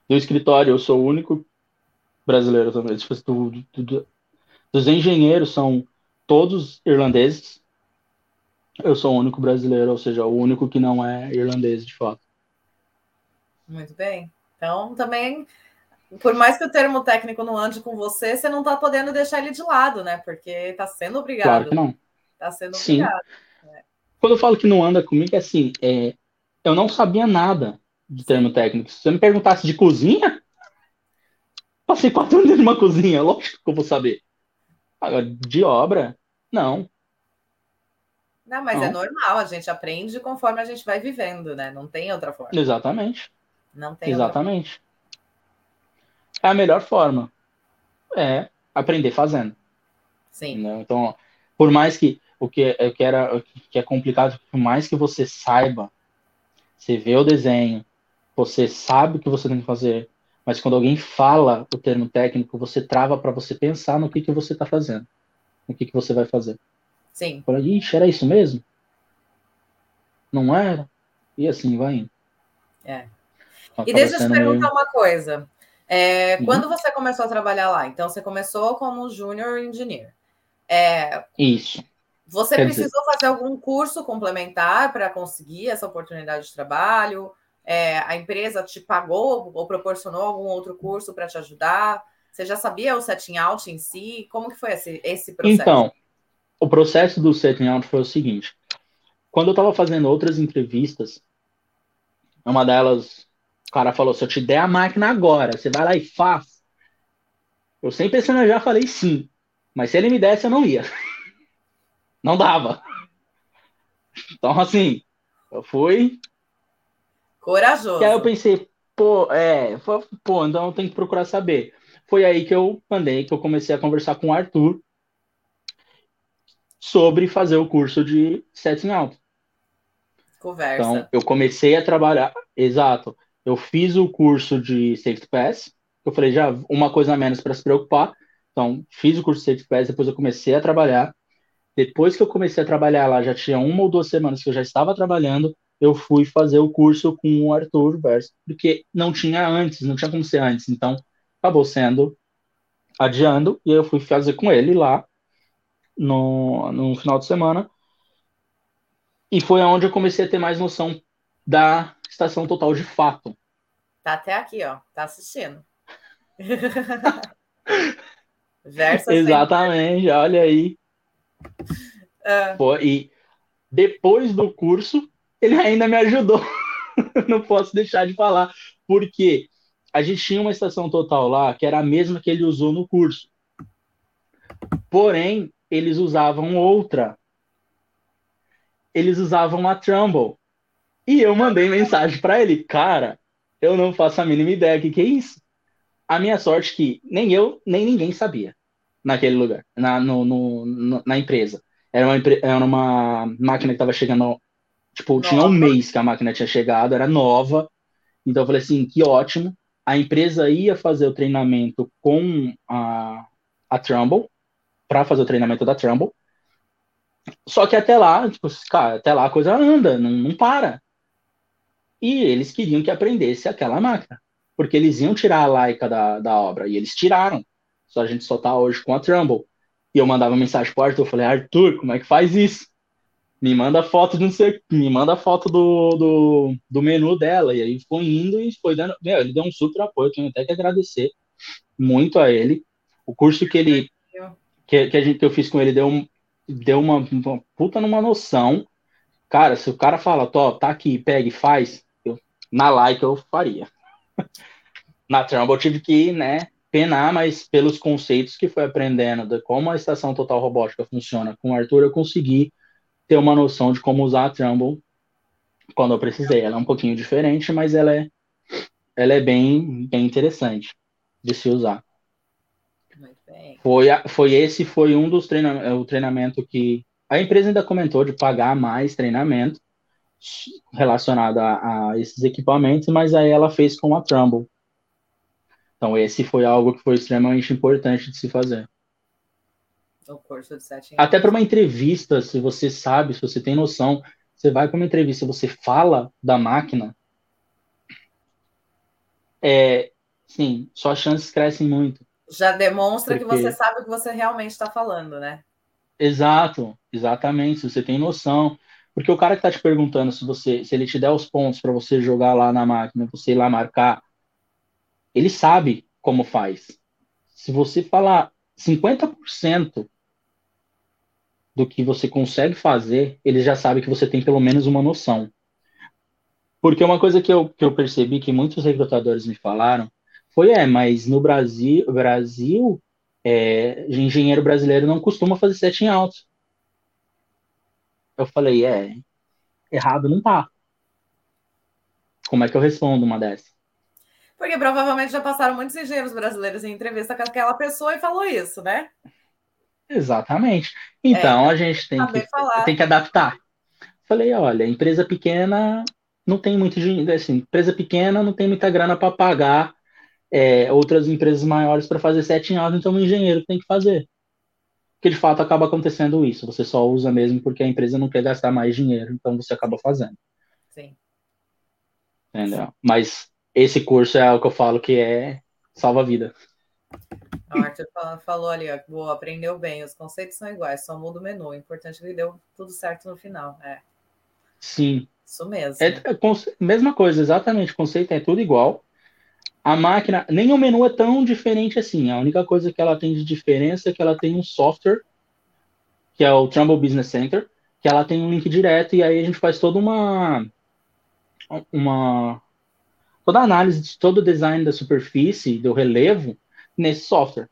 No escritório, eu sou o único brasileiro também. Tipo, do, do, do, dos engenheiros são todos irlandeses. Eu sou o único brasileiro, ou seja, o único que não é irlandês de fato. Muito bem. Então, também, por mais que o termo técnico não ande com você, você não está podendo deixar ele de lado, né? Porque está sendo obrigado. Claro que não. Está sendo Sim. obrigado. Né? Quando eu falo que não anda comigo, é assim, é, eu não sabia nada de termo técnico. Se você me perguntasse de cozinha, passei quatro anos numa cozinha, lógico que eu vou saber. Agora, de obra, não. Não, mas é não. é normal, a gente aprende conforme a gente vai vivendo, né? Não tem outra forma. Exatamente. Não tem Exatamente. É a melhor forma. É aprender fazendo. Sim. Né? Então, por mais que o que, o que era o que é complicado, por mais que você saiba, você vê o desenho, você sabe o que você tem que fazer, mas quando alguém fala o termo técnico, você trava para você pensar no que, que você está fazendo, no que, que você vai fazer. Sim. Fala, ixi, era isso mesmo? Não era? E assim vai indo. É. E deixa eu te perguntar meio... uma coisa. É, uhum. Quando você começou a trabalhar lá? Então, você começou como junior engineer. É, Isso. Você Quer precisou dizer... fazer algum curso complementar para conseguir essa oportunidade de trabalho? É, a empresa te pagou ou proporcionou algum outro curso para te ajudar? Você já sabia o setting out em si? Como que foi esse, esse processo? Então, o processo do setting out foi o seguinte. Quando eu estava fazendo outras entrevistas, uma delas, o cara falou, se eu te der a máquina agora, você vai lá e faz. Eu sem pensando já falei sim. Mas se ele me desse, eu não ia. Não dava. Então, assim, eu fui. Corajoso. E aí eu pensei, pô, é, pô, então eu tenho que procurar saber. Foi aí que eu mandei, que eu comecei a conversar com o Arthur sobre fazer o curso de setting out. Conversa. Então, eu comecei a trabalhar, exato. Eu fiz o curso de Safety Pass. Eu falei, já, uma coisa a menos para se preocupar. Então, fiz o curso de Safety Pass, depois eu comecei a trabalhar. Depois que eu comecei a trabalhar lá, já tinha uma ou duas semanas que eu já estava trabalhando, eu fui fazer o curso com o Arthur Verso, porque não tinha antes, não tinha como ser antes, então acabou sendo adiando, e eu fui fazer com ele lá no, no final de semana, e foi onde eu comecei a ter mais noção da estação total de fato. Tá até aqui, ó, tá assistindo. Versa Exatamente, olha aí. Uh. Pô, e depois do curso, ele ainda me ajudou. Não posso deixar de falar, porque a gente tinha uma estação total lá que era a mesma que ele usou no curso. Porém, eles usavam outra. Eles usavam a Trumbull. E eu mandei mensagem para ele, cara, eu não faço a mínima ideia que, que é isso. A minha sorte que nem eu, nem ninguém sabia naquele lugar, na, no, no, na empresa. Era uma, era uma máquina que estava chegando, tipo, nova. tinha um mês que a máquina tinha chegado, era nova. Então eu falei assim, que ótimo. A empresa ia fazer o treinamento com a, a Trumbull, para fazer o treinamento da Trumbull. Só que até lá, tipo, cara, até lá a coisa anda, não, não para. E eles queriam que aprendesse aquela máquina, porque eles iam tirar a laica da, da obra, e eles tiraram. Só a gente só tá hoje com a Trumbull. E eu mandava mensagem pro Arthur, eu falei, Arthur, como é que faz isso? Me manda foto de não sei, me manda foto do, do, do menu dela. E aí foi indo e foi dando. Meu, ele deu um super apoio, tenho até que agradecer muito a ele. O curso que ele que, que, a gente, que eu fiz com ele deu, um, deu uma, uma puta numa noção. Cara, se o cara fala, Tó, tá aqui, pega e faz, na like eu faria. na Trumbull eu tive que, né, penar, mas pelos conceitos que foi aprendendo de como a estação total robótica funciona com o Arthur, eu consegui ter uma noção de como usar a Trumbull quando eu precisei. Ela é um pouquinho diferente, mas ela é, ela é bem, bem interessante de se usar. Foi, foi esse foi um dos treinamentos, o treinamento que a empresa ainda comentou de pagar mais treinamento relacionado a, a esses equipamentos, mas aí ela fez com a Trumbull. Então, esse foi algo que foi extremamente importante de se fazer. Até para uma entrevista, se você sabe, se você tem noção, você vai para uma entrevista, você fala da máquina, é, sim, suas chances crescem muito. Já demonstra Porque... que você sabe o que você realmente está falando, né? Exato, exatamente. Se você tem noção. Porque o cara que está te perguntando se você, se ele te der os pontos para você jogar lá na máquina, você ir lá marcar, ele sabe como faz. Se você falar 50% do que você consegue fazer, ele já sabe que você tem pelo menos uma noção. Porque uma coisa que eu, que eu percebi que muitos recrutadores me falaram foi, é, mas no Brasil, Brasil é, engenheiro brasileiro não costuma fazer setting out. Eu falei, é, errado não tá. Como é que eu respondo uma dessas? Porque provavelmente já passaram muitos engenheiros brasileiros em entrevista com aquela pessoa e falou isso, né? Exatamente. Então é, a gente tem que, tem que adaptar. Falei, olha, empresa pequena não tem muito dinheiro, assim, empresa pequena não tem muita grana para pagar é, outras empresas maiores para fazer setting out, então o engenheiro tem que fazer. Porque de fato acaba acontecendo isso. Você só usa mesmo porque a empresa não quer gastar mais dinheiro, então você acaba fazendo. Sim. Entendeu? Mas esse curso é o que eu falo que é salva a vida. O Arthur falou ali, ó, boa, aprendeu bem, os conceitos são iguais, só muda o menu. O importante é que deu tudo certo no final. É. Sim. Isso mesmo. É, é, mesma coisa, exatamente. O conceito é tudo igual. A máquina, nem o menu é tão diferente assim. A única coisa que ela tem de diferença é que ela tem um software, que é o Trumbull Business Center, que ela tem um link direto e aí a gente faz toda uma uma toda a análise de todo o design da superfície, do relevo nesse software.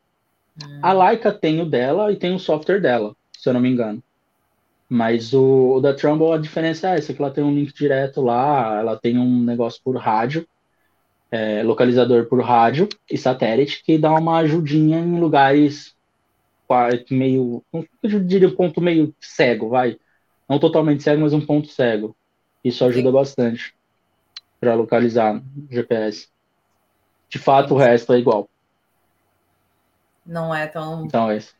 Hum. A Leica tem o dela e tem o software dela, se eu não me engano. Mas o, o da Trumbull, a diferença é essa, que ela tem um link direto lá, ela tem um negócio por rádio, é, localizador por rádio e satélite, que dá uma ajudinha em lugares meio, eu diria um ponto meio cego, vai. Não totalmente cego, mas um ponto cego. Isso ajuda Sim. bastante para localizar GPS. De fato, o resto é igual. Não é tão. Então, é isso.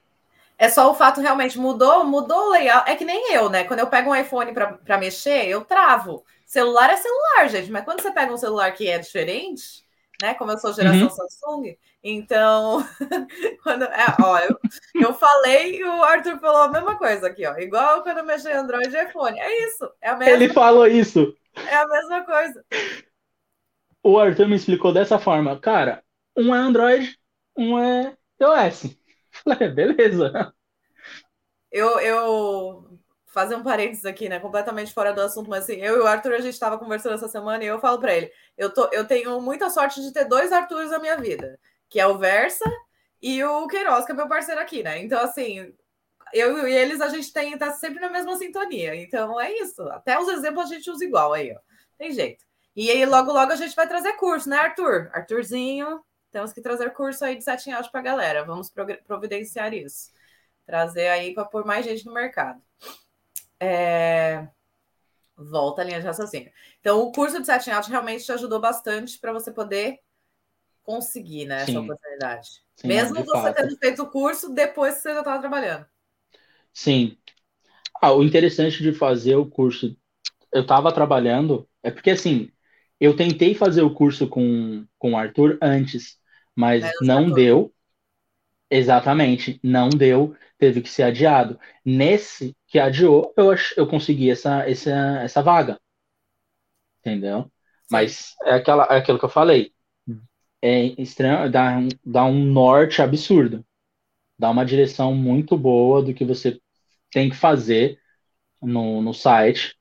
É só o fato realmente mudou, mudou o layout. É que nem eu, né? Quando eu pego um iPhone para mexer, eu travo. Celular é celular, gente, mas quando você pega um celular que é diferente, né? Como eu sou geração uhum. Samsung, então quando é, ó, eu, eu falei e o Arthur falou a mesma coisa aqui, ó. Igual quando eu mexi em Android e iPhone. É isso, é a mesma Ele falou isso. É a mesma coisa. O Arthur me explicou dessa forma, cara, um é Android, um é iOS. Falei, beleza. Eu, eu fazer um parênteses aqui, né? Completamente fora do assunto, mas assim, eu e o Arthur, a gente estava conversando essa semana e eu falo para ele: eu, tô, eu tenho muita sorte de ter dois Arthurs na minha vida, que é o Versa e o Queiroz, que é meu parceiro aqui, né? Então, assim, eu e eles, a gente tem, tá sempre na mesma sintonia. Então, é isso. Até os exemplos a gente usa igual aí, ó. Tem jeito. E aí, logo, logo, a gente vai trazer curso, né, Arthur? Arthurzinho, temos que trazer curso aí de setting out para a galera. Vamos providenciar isso. Trazer aí para pôr mais gente no mercado. É... Volta a linha de raciocínio. Então, o curso de setting out realmente te ajudou bastante para você poder conseguir né, essa oportunidade. Sim, Mesmo você fato. tendo feito o curso depois que você já estava trabalhando. Sim. Ah, o interessante de fazer o curso, eu estava trabalhando, é porque assim, eu tentei fazer o curso com, com o Arthur antes, mas é, não deu. Exatamente, não deu, teve que ser adiado. Nesse que adiou, eu, eu consegui essa, essa, essa vaga. Entendeu? Mas é, aquela, é aquilo que eu falei. É estranho, dá, dá um norte absurdo. Dá uma direção muito boa do que você tem que fazer no, no site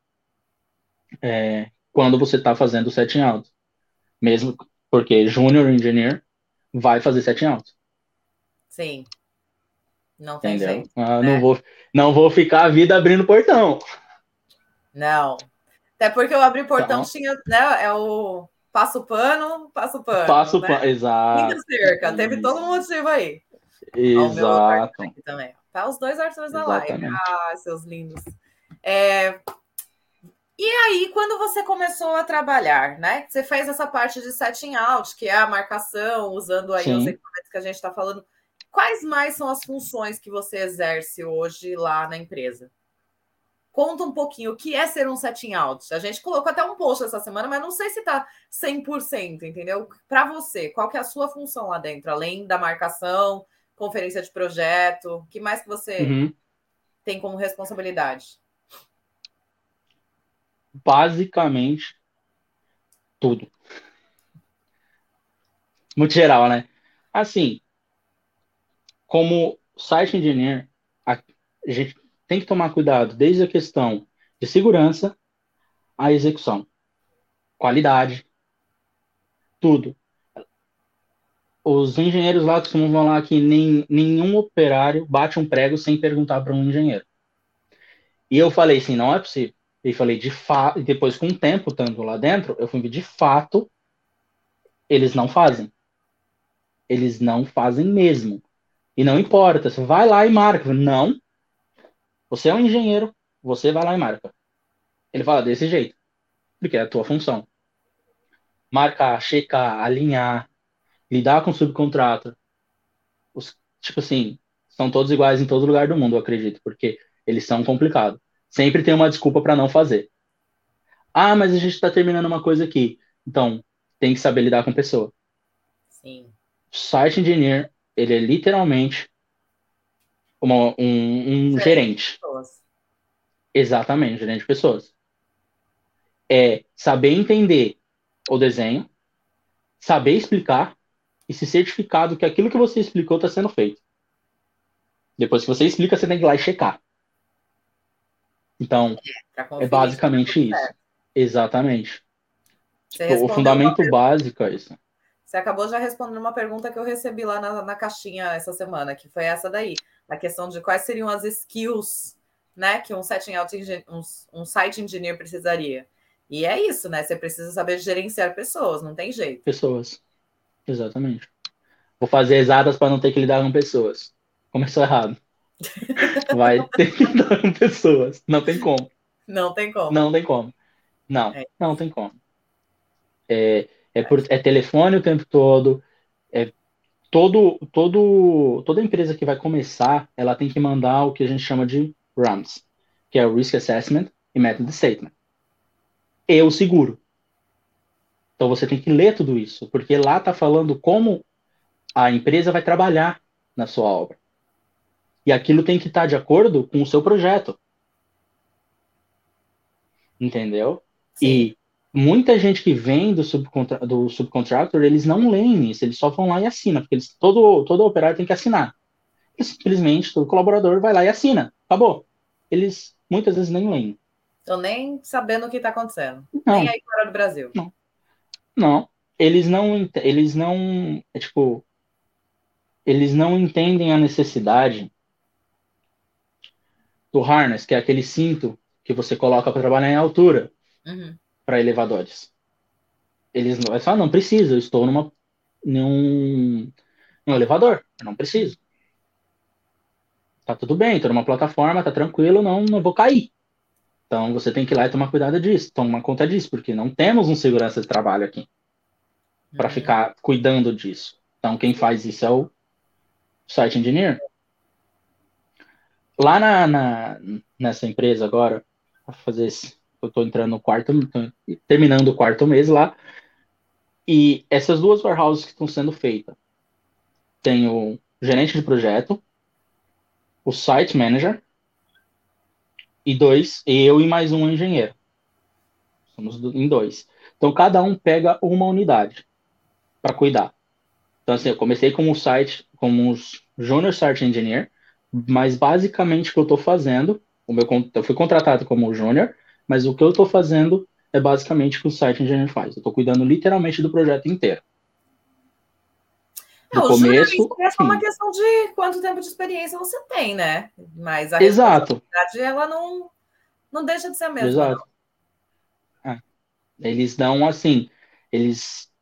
é, quando você está fazendo o setting out. Mesmo porque Junior Engineer vai fazer setting out. Sim. Não tem Entendeu? jeito. Ah, né? não, vou, não vou ficar a vida abrindo portão. Não. Até porque eu abri portão então, tinha, né? É o passo pano, passo pano. Passo né? pano, exato. Cerca. Teve todo um motivo aí. Exato. também. Tá os dois Arthurs na live. Ah, seus lindos. É, e aí, quando você começou a trabalhar, né? Você fez essa parte de setting out, que é a marcação, usando aí Sim. os equipamentos que a gente está falando. Quais mais são as funções que você exerce hoje lá na empresa? Conta um pouquinho o que é ser um setting out. A gente colocou até um post essa semana, mas não sei se está 100%, entendeu? Para você, qual que é a sua função lá dentro, além da marcação, conferência de projeto, o que mais que você uhum. tem como responsabilidade? basicamente tudo. Muito geral, né? Assim, como site engineer, a gente tem que tomar cuidado desde a questão de segurança à execução, qualidade, tudo. Os engenheiros lá costumam falar que nem, nenhum operário bate um prego sem perguntar para um engenheiro. E eu falei assim, não é possível. E falei, de fato, e depois com o tempo estando lá dentro, eu fui de fato, eles não fazem. Eles não fazem mesmo. E não importa, você vai lá e marca. Não. Você é um engenheiro, você vai lá e marca. Ele fala desse jeito, porque é a tua função. Marcar, checar, alinhar, lidar com subcontrato. Os, tipo assim, são todos iguais em todo lugar do mundo, eu acredito, porque eles são complicados. Sempre tem uma desculpa para não fazer. Ah, mas a gente está terminando uma coisa aqui. Então, tem que saber lidar com pessoa. Sim. site engineer, ele é literalmente uma, um, um gerente. Exatamente, gerente de pessoas. É saber entender o desenho, saber explicar e se certificar do que aquilo que você explicou está sendo feito. Depois que você explica, você tem que ir lá e checar. Então, é, é basicamente isso. Exatamente. O fundamento básico é isso. Você acabou já respondendo uma pergunta que eu recebi lá na, na caixinha essa semana, que foi essa daí, a questão de quais seriam as skills né, que um setting out um, um site engineer precisaria. E é isso, né? Você precisa saber gerenciar pessoas, não tem jeito. Pessoas. Exatamente. Vou fazer exatas para não ter que lidar com pessoas. Começou errado. Vai ter que lidar com pessoas. Não tem como. Não tem como. Não tem como. Não, é. não tem como. É, é, por, é telefone o tempo todo. É todo, todo, toda empresa que vai começar, ela tem que mandar o que a gente chama de RAMs, que é o Risk Assessment e Method Statement. E o seguro. Então você tem que ler tudo isso, porque lá está falando como a empresa vai trabalhar na sua obra. E aquilo tem que estar tá de acordo com o seu projeto. Entendeu? Sim. E muita gente que vem do, subcontra do subcontractor, eles não leem isso, eles só vão lá e assinam, porque eles, todo, todo operário tem que assinar. E simplesmente todo colaborador vai lá e assina. Acabou. Eles muitas vezes nem leem. Estão nem sabendo o que está acontecendo. Não. Nem aí fora do Brasil. Não. Não. Eles não. Eles não. É tipo. Eles não entendem a necessidade do harness, que é aquele cinto que você coloca para trabalhar em altura uhum. Para elevadores. Eles não, falam, não precisa, eu estou numa, num, num elevador, eu não preciso. Tá tudo bem, estou numa plataforma, tá tranquilo, não, não vou cair. Então você tem que ir lá e tomar cuidado disso, tomar conta disso, porque não temos um segurança de trabalho aqui para uhum. ficar cuidando disso. Então quem faz isso é o site engineer. Lá na, na nessa empresa agora, fazer esse, eu estou entrando no quarto, terminando o quarto mês lá, e essas duas warehouses que estão sendo feitas, tem o gerente de projeto, o site manager e dois, eu e mais um engenheiro. Somos em dois. Então cada um pega uma unidade para cuidar. Então assim, eu comecei como site, como um junior site engineer, mas basicamente o que eu estou fazendo, o meu, eu fui contratado como júnior, mas o que eu estou fazendo é basicamente o que o site engineer faz. Eu estou cuidando literalmente do projeto inteiro. Do é, começo, é só uma questão de quanto tempo de experiência você tem, né? Mas a Exato. ela não, não deixa de ser a mesma. Exato. É. Eles dão assim, eles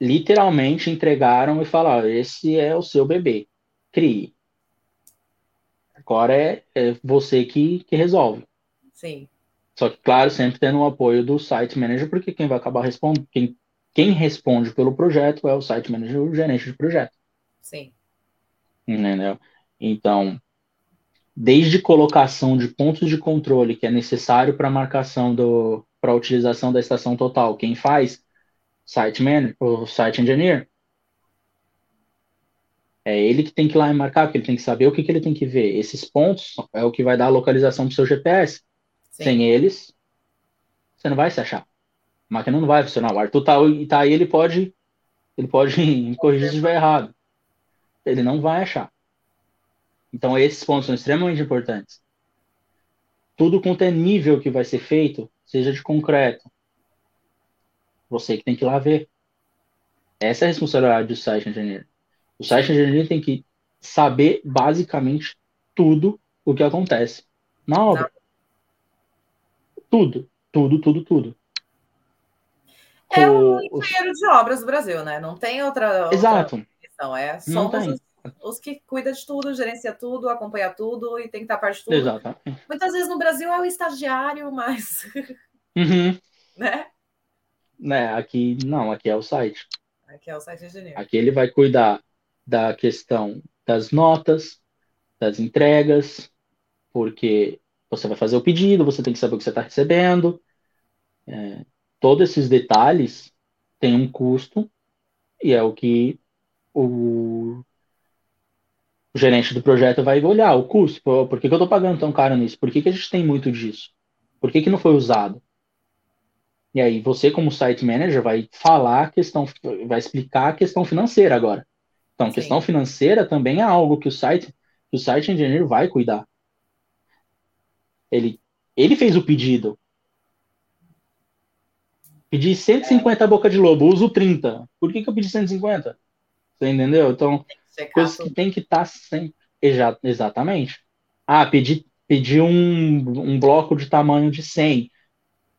literalmente entregaram e falaram: esse é o seu bebê, crie. Agora é, é você que, que resolve. Sim. Só que, claro, sempre tendo o apoio do site manager, porque quem vai acabar respondendo, quem, quem responde pelo projeto é o site manager, o gerente de projeto. Sim. Entendeu? Então, desde colocação de pontos de controle que é necessário para marcação do para a utilização da estação total, quem faz? Site manager, o site engineer. É ele que tem que ir lá e marcar, porque ele tem que saber o que, que ele tem que ver. Esses pontos é o que vai dar a localização para o seu GPS. Sim. Sem eles, você não vai se achar. A máquina não vai funcionar. O Arthur tá, tá aí, ele pode, ele pode me corrigir se estiver errado. Ele não vai achar. Então esses pontos são extremamente importantes. Tudo quanto é nível que vai ser feito, seja de concreto, você que tem que ir lá ver. Essa é a responsabilidade do site engineer. O site engineer tem que saber basicamente tudo o que acontece na obra. Tudo, tudo, tudo, tudo. É o engenheiro de obras do Brasil, né? Não tem outra, Exato. outra questão. É, somos os, os, que cuida de tudo, gerencia tudo, acompanha tudo e tem que estar parte de tudo. Exato. Muitas vezes no Brasil é o estagiário, mas. Uhum. né? né? Aqui não, aqui é o site. Aqui é o site engenheiro. Aqui ele vai cuidar da questão das notas, das entregas, porque você vai fazer o pedido, você tem que saber o que você está recebendo. É, todos esses detalhes têm um custo e é o que o, o gerente do projeto vai olhar o custo. Por, por que, que eu estou pagando tão caro nisso? Por que, que a gente tem muito disso? Por que, que não foi usado? E aí você, como site manager, vai falar a questão, vai explicar a questão financeira agora. Então, Sim. questão financeira também é algo que o site, que o site engineer vai cuidar. Ele, ele fez o pedido. Pedi 150 é. boca de lobo, uso 30. Por que, que eu pedi 150? Você entendeu? Então, coisas que tem que estar tá sempre. Exatamente. Ah, pedi, pedi um, um bloco de tamanho de 100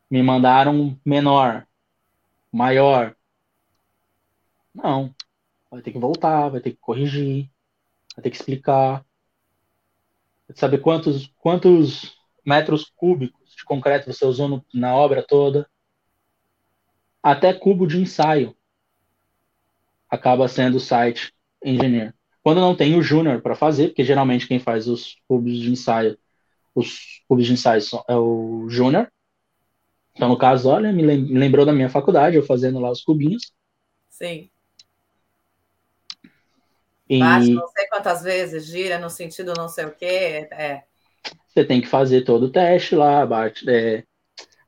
me mandaram menor, maior. Não. Vai ter que voltar, vai ter que corrigir, vai ter que explicar. Saber quantos, quantos metros cúbicos de concreto você usou no, na obra toda. Até cubo de ensaio acaba sendo o site engineer. Quando não tem o júnior para fazer, porque geralmente quem faz os cubos de ensaio, os cubos de ensaio é o júnior, então, no caso, olha, me lembrou da minha faculdade, eu fazendo lá os cubinhos. Sim. E... Bate não sei quantas vezes, gira no sentido não sei o quê. É. Você tem que fazer todo o teste lá, bate, é,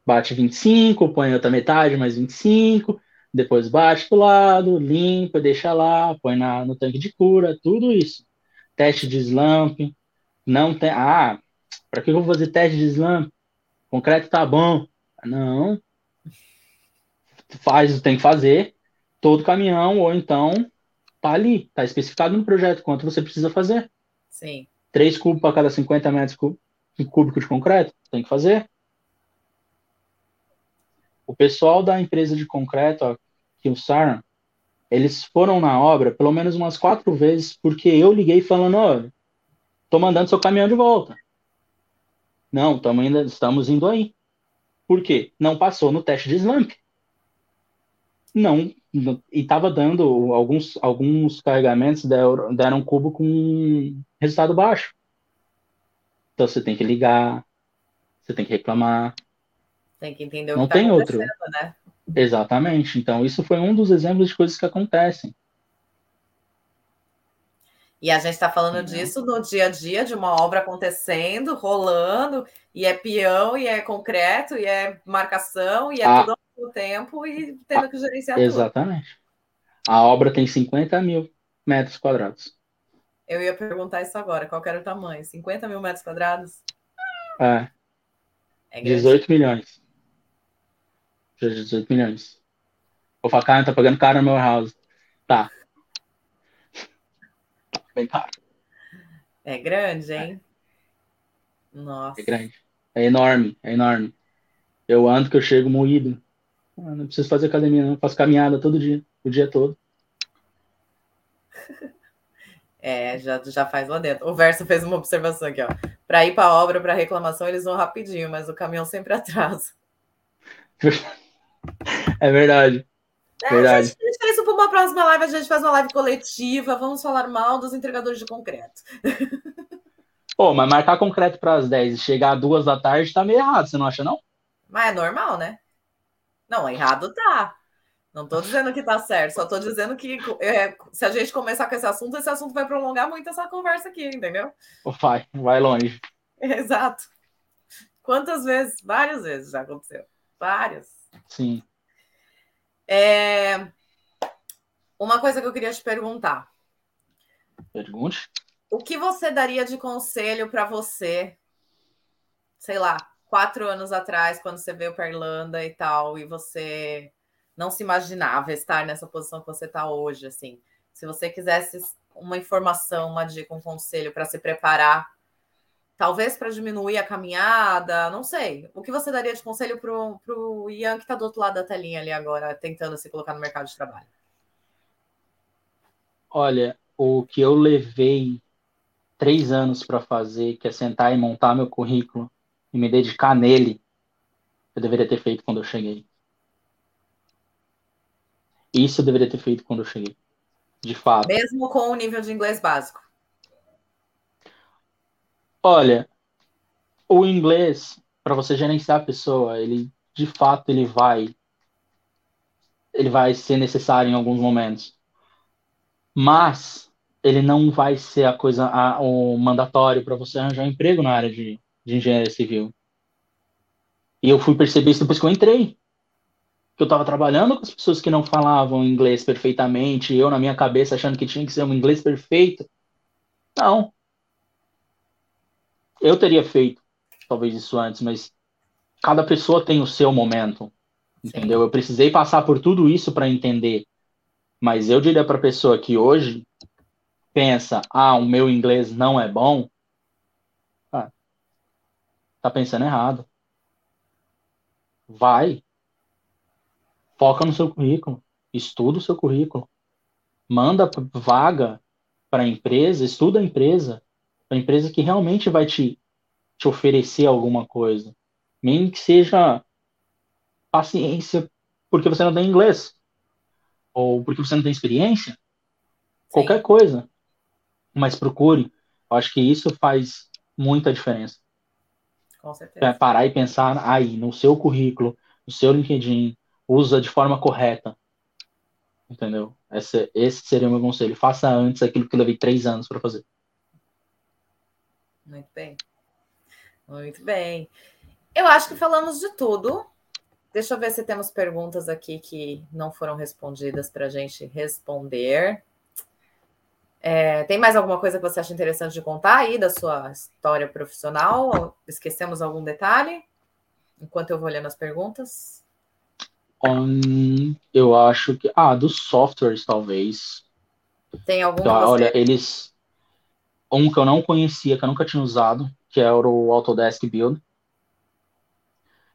bate 25, põe outra metade, mais 25, depois bate do lado, limpa, deixa lá, põe na, no tanque de cura, tudo isso. Teste de slump. Não tem. Ah, para que eu vou fazer teste de slump? Concreto tá bom. Não. Faz, tem que fazer todo caminhão, ou então tá ali, tá especificado no projeto quanto você precisa fazer. Sim. 3 cubos para cada 50 metros cúbicos de concreto, tem que fazer. O pessoal da empresa de concreto, que o Saran, eles foram na obra pelo menos umas quatro vezes, porque eu liguei falando, ó, tô mandando seu caminhão de volta. Não, estamos indo, estamos indo aí. Por quê? Não passou no teste de slump. Não, e estava dando alguns, alguns carregamentos deram, deram cubo com resultado baixo. Então você tem que ligar, você tem que reclamar. Tem que entender o Não que tá tem outro. né? Exatamente. Então isso foi um dos exemplos de coisas que acontecem. E a gente está falando uhum. disso no dia a dia de uma obra acontecendo, rolando, e é peão, e é concreto, e é marcação, e é ah, tudo ao mesmo tempo, e tendo ah, que gerenciar exatamente. tudo. Exatamente. A obra tem 50 mil metros quadrados. Eu ia perguntar isso agora, qual era o tamanho? 50 mil metros quadrados? É. é 18 milhões. 18 milhões. Vou falar, cara, tá pagando caro no meu house. Tá bem caro. É grande, hein? É. Nossa. É grande. É enorme, é enorme. Eu ando que eu chego moído. Ah, não preciso fazer academia, não. faço caminhada todo dia, o dia todo. É, já, já faz lá dentro. O Verso fez uma observação aqui, ó. Para ir para a obra, para reclamação, eles vão rapidinho, mas o caminhão sempre atrasa. É verdade. É, verdade. A gente, a gente isso para uma próxima live, a gente faz uma live coletiva, vamos falar mal dos entregadores de concreto. Pô, mas marcar concreto para as 10 e chegar às 2 da tarde tá meio errado, você não acha, não? Mas é normal, né? Não, errado tá. Não tô dizendo que tá certo, só tô dizendo que é, se a gente começar com esse assunto, esse assunto vai prolongar muito essa conversa aqui, entendeu? Vai, vai longe. Exato. Quantas vezes? Várias vezes já aconteceu. Várias. Sim. É... Uma coisa que eu queria te perguntar. Pergunte. O que você daria de conselho para você, sei lá, quatro anos atrás, quando você veio para Irlanda e tal, e você não se imaginava estar nessa posição que você está hoje, assim? Se você quisesse uma informação, uma dica, um conselho para se preparar talvez para diminuir a caminhada, não sei. O que você daria de conselho para o Ian que está do outro lado da telinha ali agora, tentando se colocar no mercado de trabalho? Olha, o que eu levei três anos para fazer, que é sentar e montar meu currículo e me dedicar nele, eu deveria ter feito quando eu cheguei. Isso eu deveria ter feito quando eu cheguei. De fato. Mesmo com o nível de inglês básico. Olha, o inglês, para você gerenciar a pessoa, ele de fato ele vai ele vai ser necessário em alguns momentos. Mas ele não vai ser a coisa, a, o mandatório para você arranjar um emprego na área de, de engenharia civil. E eu fui perceber isso depois que eu entrei. Que eu estava trabalhando com as pessoas que não falavam inglês perfeitamente, eu na minha cabeça achando que tinha que ser um inglês perfeito. Não. Eu teria feito talvez isso antes, mas cada pessoa tem o seu momento. Entendeu? Eu precisei passar por tudo isso para entender. Mas eu diria para a pessoa que hoje pensa, ah, o meu inglês não é bom, ah, tá pensando errado. Vai. Foca no seu currículo. Estuda o seu currículo. Manda vaga para a empresa, estuda a empresa, a empresa que realmente vai te, te oferecer alguma coisa. Nem que seja paciência porque você não tem inglês, ou porque você não tem experiência, Sim. qualquer coisa. Mas procure. Eu acho que isso faz muita diferença. Com certeza. É parar e pensar aí, no seu currículo, no seu LinkedIn, usa de forma correta. Entendeu? Esse, esse seria o meu conselho. Faça antes aquilo que eu levei três anos para fazer. Muito bem. Muito bem. Eu acho que falamos de tudo. Deixa eu ver se temos perguntas aqui que não foram respondidas para a gente responder. É, tem mais alguma coisa que você acha interessante de contar aí da sua história profissional? Esquecemos algum detalhe? Enquanto eu vou olhando as perguntas. Um, eu acho que. Ah, dos softwares, talvez. Tem algum? Então, olha, eles. Um que eu não conhecia, que eu nunca tinha usado, que era o Autodesk Build.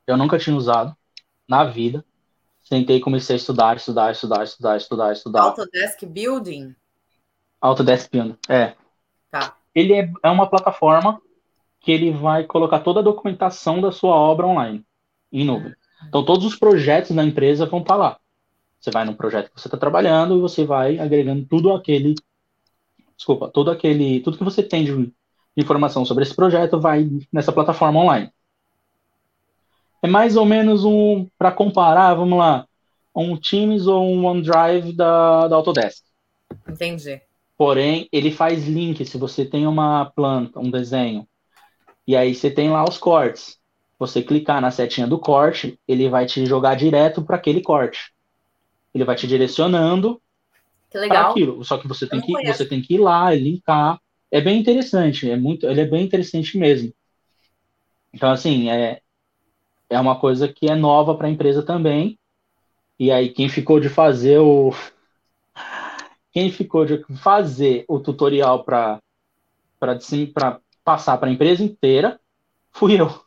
Eu nunca tinha usado na vida. Sentei e comecei a estudar, estudar, estudar, estudar, estudar, estudar. Autodesk Building? Autodesk Building, é. Tá. Ele é, é uma plataforma que ele vai colocar toda a documentação da sua obra online, em nuvem. Então, todos os projetos da empresa vão estar lá. Você vai no projeto que você está trabalhando e você vai agregando tudo aquele. Desculpa, todo aquele. Tudo que você tem de informação sobre esse projeto vai nessa plataforma online. É mais ou menos um, para comparar, vamos lá, um Teams ou um OneDrive da, da Autodesk. Entendi. Porém, ele faz link. Se você tem uma planta, um desenho, e aí você tem lá os cortes. Você clicar na setinha do corte, ele vai te jogar direto para aquele corte. Ele vai te direcionando para aquilo. Só que você tem que, você tem que ir lá e linkar. É bem interessante, é muito, ele é bem interessante mesmo. Então, assim, é, é uma coisa que é nova para a empresa também. E aí, quem ficou de fazer o. Quem ficou de fazer o tutorial para passar para a empresa inteira fui eu.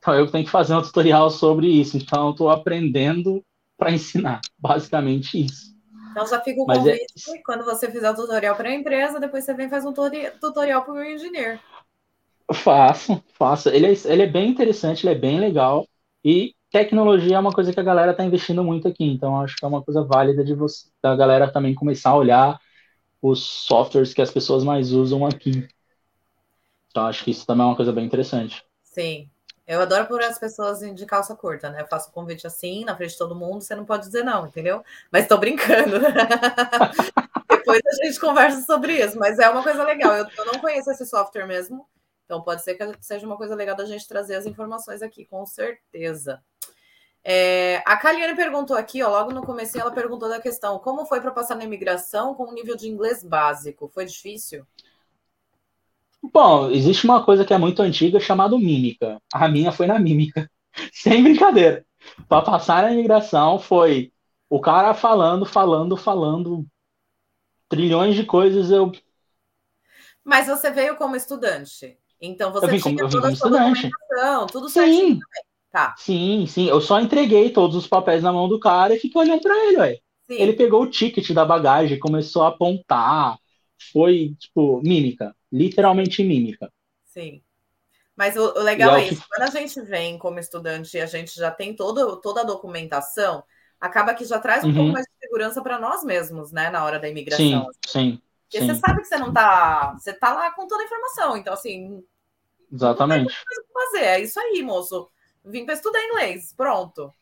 Então, eu tenho que fazer um tutorial sobre isso. Então, estou aprendendo para ensinar. Basicamente isso. Então, já fica o Mas é convite. É... Quando você fizer o tutorial para a empresa, depois você vem e faz um tutorial para o meu engenheiro. Faço, faço. Ele é, ele é bem interessante, ele é bem legal. E tecnologia é uma coisa que a galera está investindo muito aqui. Então, acho que é uma coisa válida de você, da galera também começar a olhar os softwares que as pessoas mais usam aqui. Então, acho que isso também é uma coisa bem interessante. Sim. Eu adoro por as pessoas de calça curta, né? Eu faço um convite assim, na frente de todo mundo, você não pode dizer não, entendeu? Mas estou brincando. Depois a gente conversa sobre isso, mas é uma coisa legal. Eu, eu não conheço esse software mesmo. Então, pode ser que seja uma coisa legal da gente trazer as informações aqui, com certeza. É, a Kaliane perguntou aqui, ó, logo no começo, ela perguntou da questão: como foi para passar na imigração com o nível de inglês básico? Foi difícil? Bom, existe uma coisa que é muito antiga chamada mímica. A minha foi na mímica. Sem brincadeira. Para passar na imigração foi o cara falando, falando, falando trilhões de coisas. Eu. Mas você veio como estudante? Então você eu vim como, eu vim como estudante. tudo sim. Tá. Sim, sim. Eu só entreguei todos os papéis na mão do cara e fiquei olhando para ele, ué. Ele pegou o ticket da bagagem, começou a apontar. Foi, tipo, mímica. Literalmente mímica. Sim. Mas o, o legal é isso. Quando a gente vem como estudante e a gente já tem todo, toda a documentação, acaba que já traz um uhum. pouco mais de segurança para nós mesmos, né? Na hora da imigração. Sim, sim. Porque Sim. você sabe que você não tá. Você tá lá com toda a informação. Então, assim. Exatamente. Fazer. É isso aí, moço. Vim para estudar inglês. Pronto.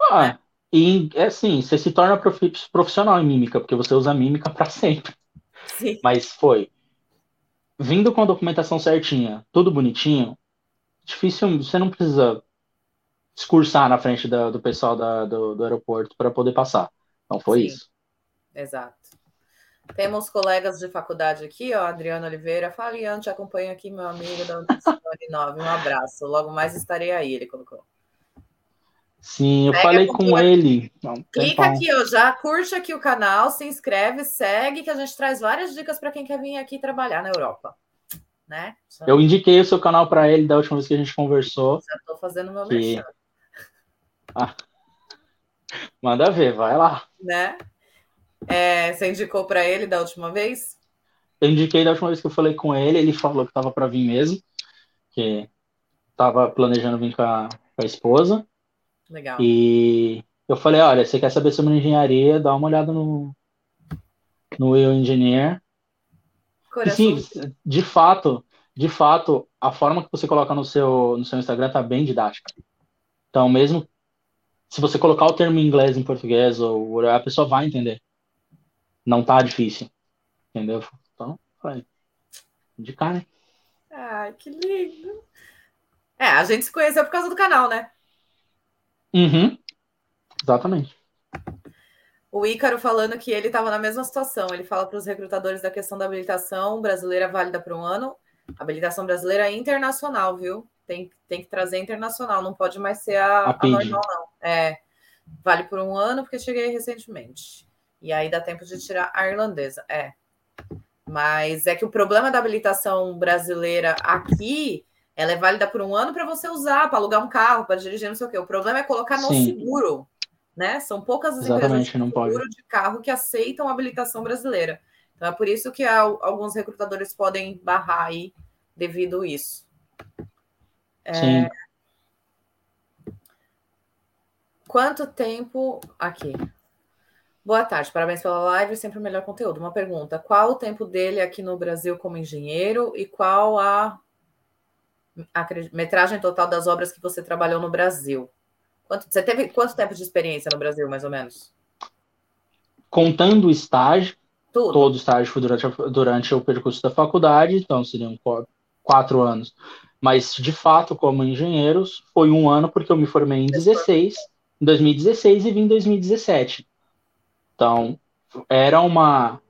Ah, E é assim, você se torna profissional em mímica, porque você usa mímica para sempre. Sim. Mas foi. Vindo com a documentação certinha, tudo bonitinho, difícil, você não precisa discursar na frente da, do pessoal da, do, do, aeroporto para poder passar. Então foi Sim. isso. Exato. Temos colegas de faculdade aqui, ó, Adriano Oliveira. Fala, Ian, te acompanho aqui, meu amigo da Unidade 9. Um abraço. Logo mais estarei aí, ele colocou. Sim, eu Pega falei com ele. Não, Clica aqui, ó, já curte aqui o canal, se inscreve, segue, que a gente traz várias dicas para quem quer vir aqui trabalhar na Europa. Né? Eu indiquei o seu canal para ele da última vez que a gente conversou. Já estou fazendo meu que... Ah. Manda ver, vai lá. Né? É, você indicou para ele da última vez? Eu indiquei da última vez que eu falei com ele, ele falou que estava para vir mesmo, que estava planejando vir com a, com a esposa. Legal. E eu falei, olha, você quer saber sobre engenharia, dá uma olhada no, no Eu Engineer. E, sim, de fato, de fato, a forma que você coloca no seu, no seu Instagram tá bem didática. Então, mesmo se você colocar o termo em inglês em português, ou a pessoa vai entender. Não tá difícil. Entendeu? Então, vai. Indicar, né? Ai, que lindo. É, a gente se conheceu por causa do canal, né? Uhum. Exatamente. O Ícaro falando que ele estava na mesma situação. Ele fala para os recrutadores da questão da habilitação brasileira válida por um ano. Habilitação brasileira é internacional, viu? Tem, tem que trazer internacional, não pode mais ser a, a, a normal, não. É, vale por um ano, porque cheguei recentemente. E aí dá tempo de tirar a irlandesa. É. Mas é que o problema da habilitação brasileira aqui ela é válida por um ano para você usar, para alugar um carro, para dirigir, não sei o quê. O problema é colocar no Sim. seguro, né? São poucas as empresas de seguro pode. de carro que aceitam a habilitação brasileira. Então é por isso que alguns recrutadores podem barrar aí devido a isso. É... Sim. Quanto tempo. Aqui. Boa tarde, parabéns pela live, sempre o melhor conteúdo. Uma pergunta: qual o tempo dele aqui no Brasil como engenheiro e qual a a metragem total das obras que você trabalhou no Brasil. Quanto, você teve quanto tempo de experiência no Brasil, mais ou menos? Contando o estágio, Tudo. todo o estágio foi durante, durante o percurso da faculdade, então seriam quatro anos. Mas, de fato, como engenheiros, foi um ano, porque eu me formei em 16, em 2016 e vim em 2017. Então, era uma.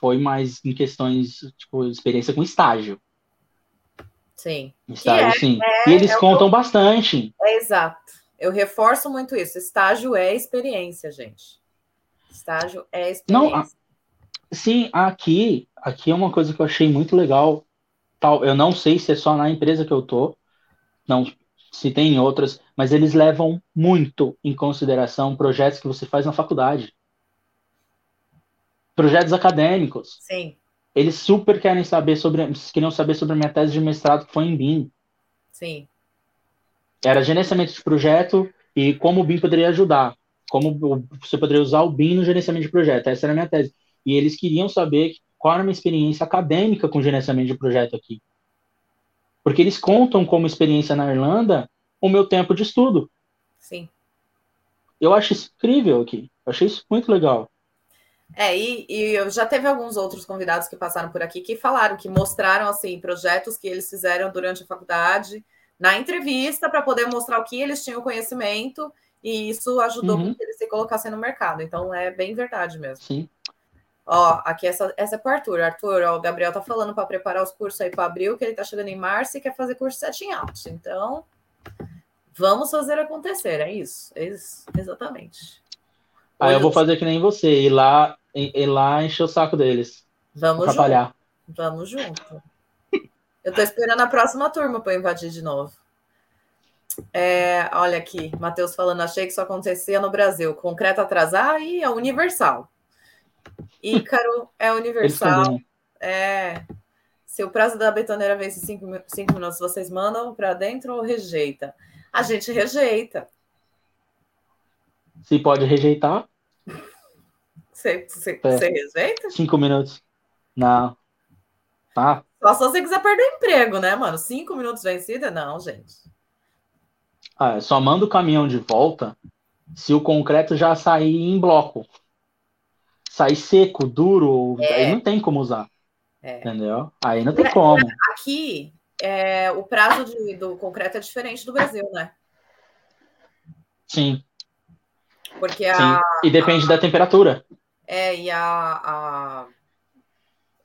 Foi mais em questões, tipo, experiência com estágio. Sim. Estágio, é, sim. É, e eles é contam o... bastante. É exato. Eu reforço muito isso. Estágio é experiência, gente. Estágio é experiência. Não, sim, aqui, aqui é uma coisa que eu achei muito legal. Tal, eu não sei se é só na empresa que eu tô, não se tem outras, mas eles levam muito em consideração projetos que você faz na faculdade. Projetos acadêmicos. Sim. Eles super querem saber sobre. Queriam saber sobre a minha tese de mestrado que foi em BIM. Sim. Era gerenciamento de projeto e como o BIM poderia ajudar. Como você poderia usar o BIM no gerenciamento de projeto. Essa era a minha tese. E eles queriam saber qual era a minha experiência acadêmica com gerenciamento de projeto aqui. Porque eles contam como experiência na Irlanda o meu tempo de estudo. Sim. Eu acho isso incrível aqui. Eu achei isso muito legal. É, e, e eu já teve alguns outros convidados que passaram por aqui que falaram, que mostraram assim projetos que eles fizeram durante a faculdade, na entrevista, para poder mostrar o que eles tinham conhecimento, e isso ajudou uhum. que eles se colocassem no mercado. Então é bem verdade mesmo. Sim. Ó, aqui essa, essa é para Arthur. Arthur, ó, o Gabriel tá falando para preparar os cursos aí para abril, que ele tá chegando em março e quer fazer curso setting out. Então, vamos fazer acontecer, é isso. É isso exatamente. Aí eu vou fazer que nem você, ir lá ir lá encher o saco deles. Vamos atrapalhar. junto. Vamos junto. Eu tô esperando a próxima turma para invadir de novo. É, olha aqui, Matheus falando, achei que isso acontecia no Brasil. Concreto atrasar e é universal. Ícaro é universal. É. Se o prazo da betoneira vence cinco, cinco minutos, vocês mandam para dentro ou rejeita? A gente rejeita. Se pode rejeitar, você, você, é. você rejeita? Cinco minutos. Não. Tá. Só se você quiser perder o emprego, né, mano? Cinco minutos vencida? Não, gente. Ah, só manda o caminhão de volta Se o concreto já sair em bloco, sair seco, duro, É. aí não tem como usar. É. Entendeu? Aí não tem como. Aqui, é, o prazo de- do concreto é diferente do Brasil, né? Sim, Porque sim. a, E depende da temperatura. É, e a, a,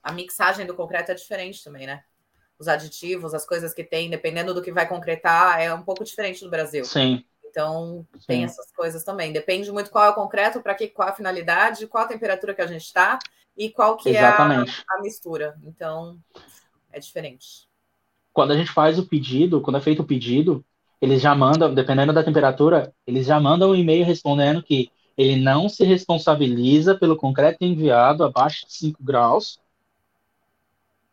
a mixagem do concreto é diferente também, né? Os aditivos, as coisas que tem, dependendo do que vai concretar, é um pouco diferente do Brasil. Sim, Então, tem sim. essas coisas também. Depende muito qual é o concreto, para que qual a finalidade, qual a temperatura que a gente está e qual que Exatamente. é a, a mistura. Então, é diferente. Quando a gente faz o pedido, quando é feito o pedido, eles já mandam, dependendo da temperatura, eles já mandam um e-mail respondendo que ele não se responsabiliza pelo concreto enviado abaixo de 5 graus,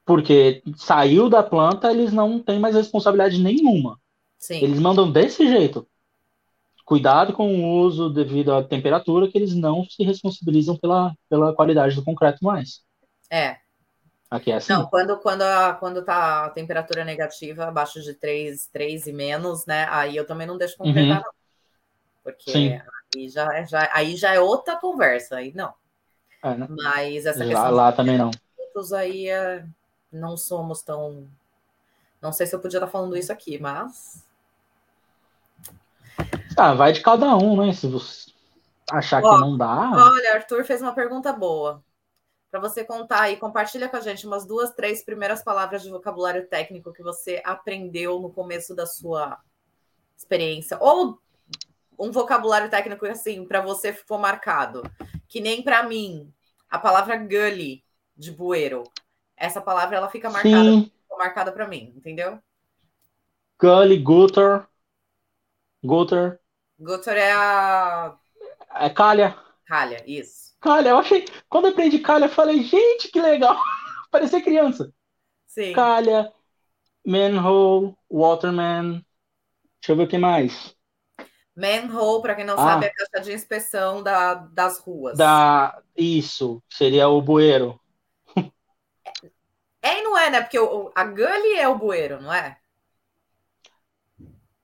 porque saiu da planta, eles não têm mais responsabilidade nenhuma. Sim. Eles mandam desse jeito. Cuidado com o uso devido à temperatura, que eles não se responsabilizam pela, pela qualidade do concreto mais. É. Aqui é assim. Não, quando, quando, a, quando tá a temperatura negativa, abaixo de 3, 3 e menos, né? Aí eu também não deixo concretar, não. Porque Uhum. Sim. Aí já, é- já, aí já é outra conversa. Aí não. É, né? Mas essa questão lá também não. aí é, não somos tão. Não sei se eu podia estar falando isso aqui, mas. Ah, vai de cada um, né? Se você achar que Ó, não dá. Olha, Arthur fez uma pergunta boa. Para você contar aí, compartilha com a gente umas duas, três primeiras palavras de vocabulário técnico que você aprendeu no começo da sua experiência. Ou um vocabulário técnico assim, para você ficou marcado. Que nem para mim, a palavra gully de bueiro. Essa palavra ela fica marcada, Sim, ficou marcada para mim, entendeu? Gully, Gutter, Gutter, Gutter é a é calha. calha, isso. Calha, eu achei. Quando eu aprendi calha, eu falei, gente, que legal. Parecia criança. Sim. Calha, manhole, waterman. Deixa eu ver o que mais. Manhole, para quem não Ah. sabe, é a caixa de inspeção da- das ruas. Da... Isso, seria o bueiro. É e não é, né? Porque o, o- a gully é o bueiro, não é?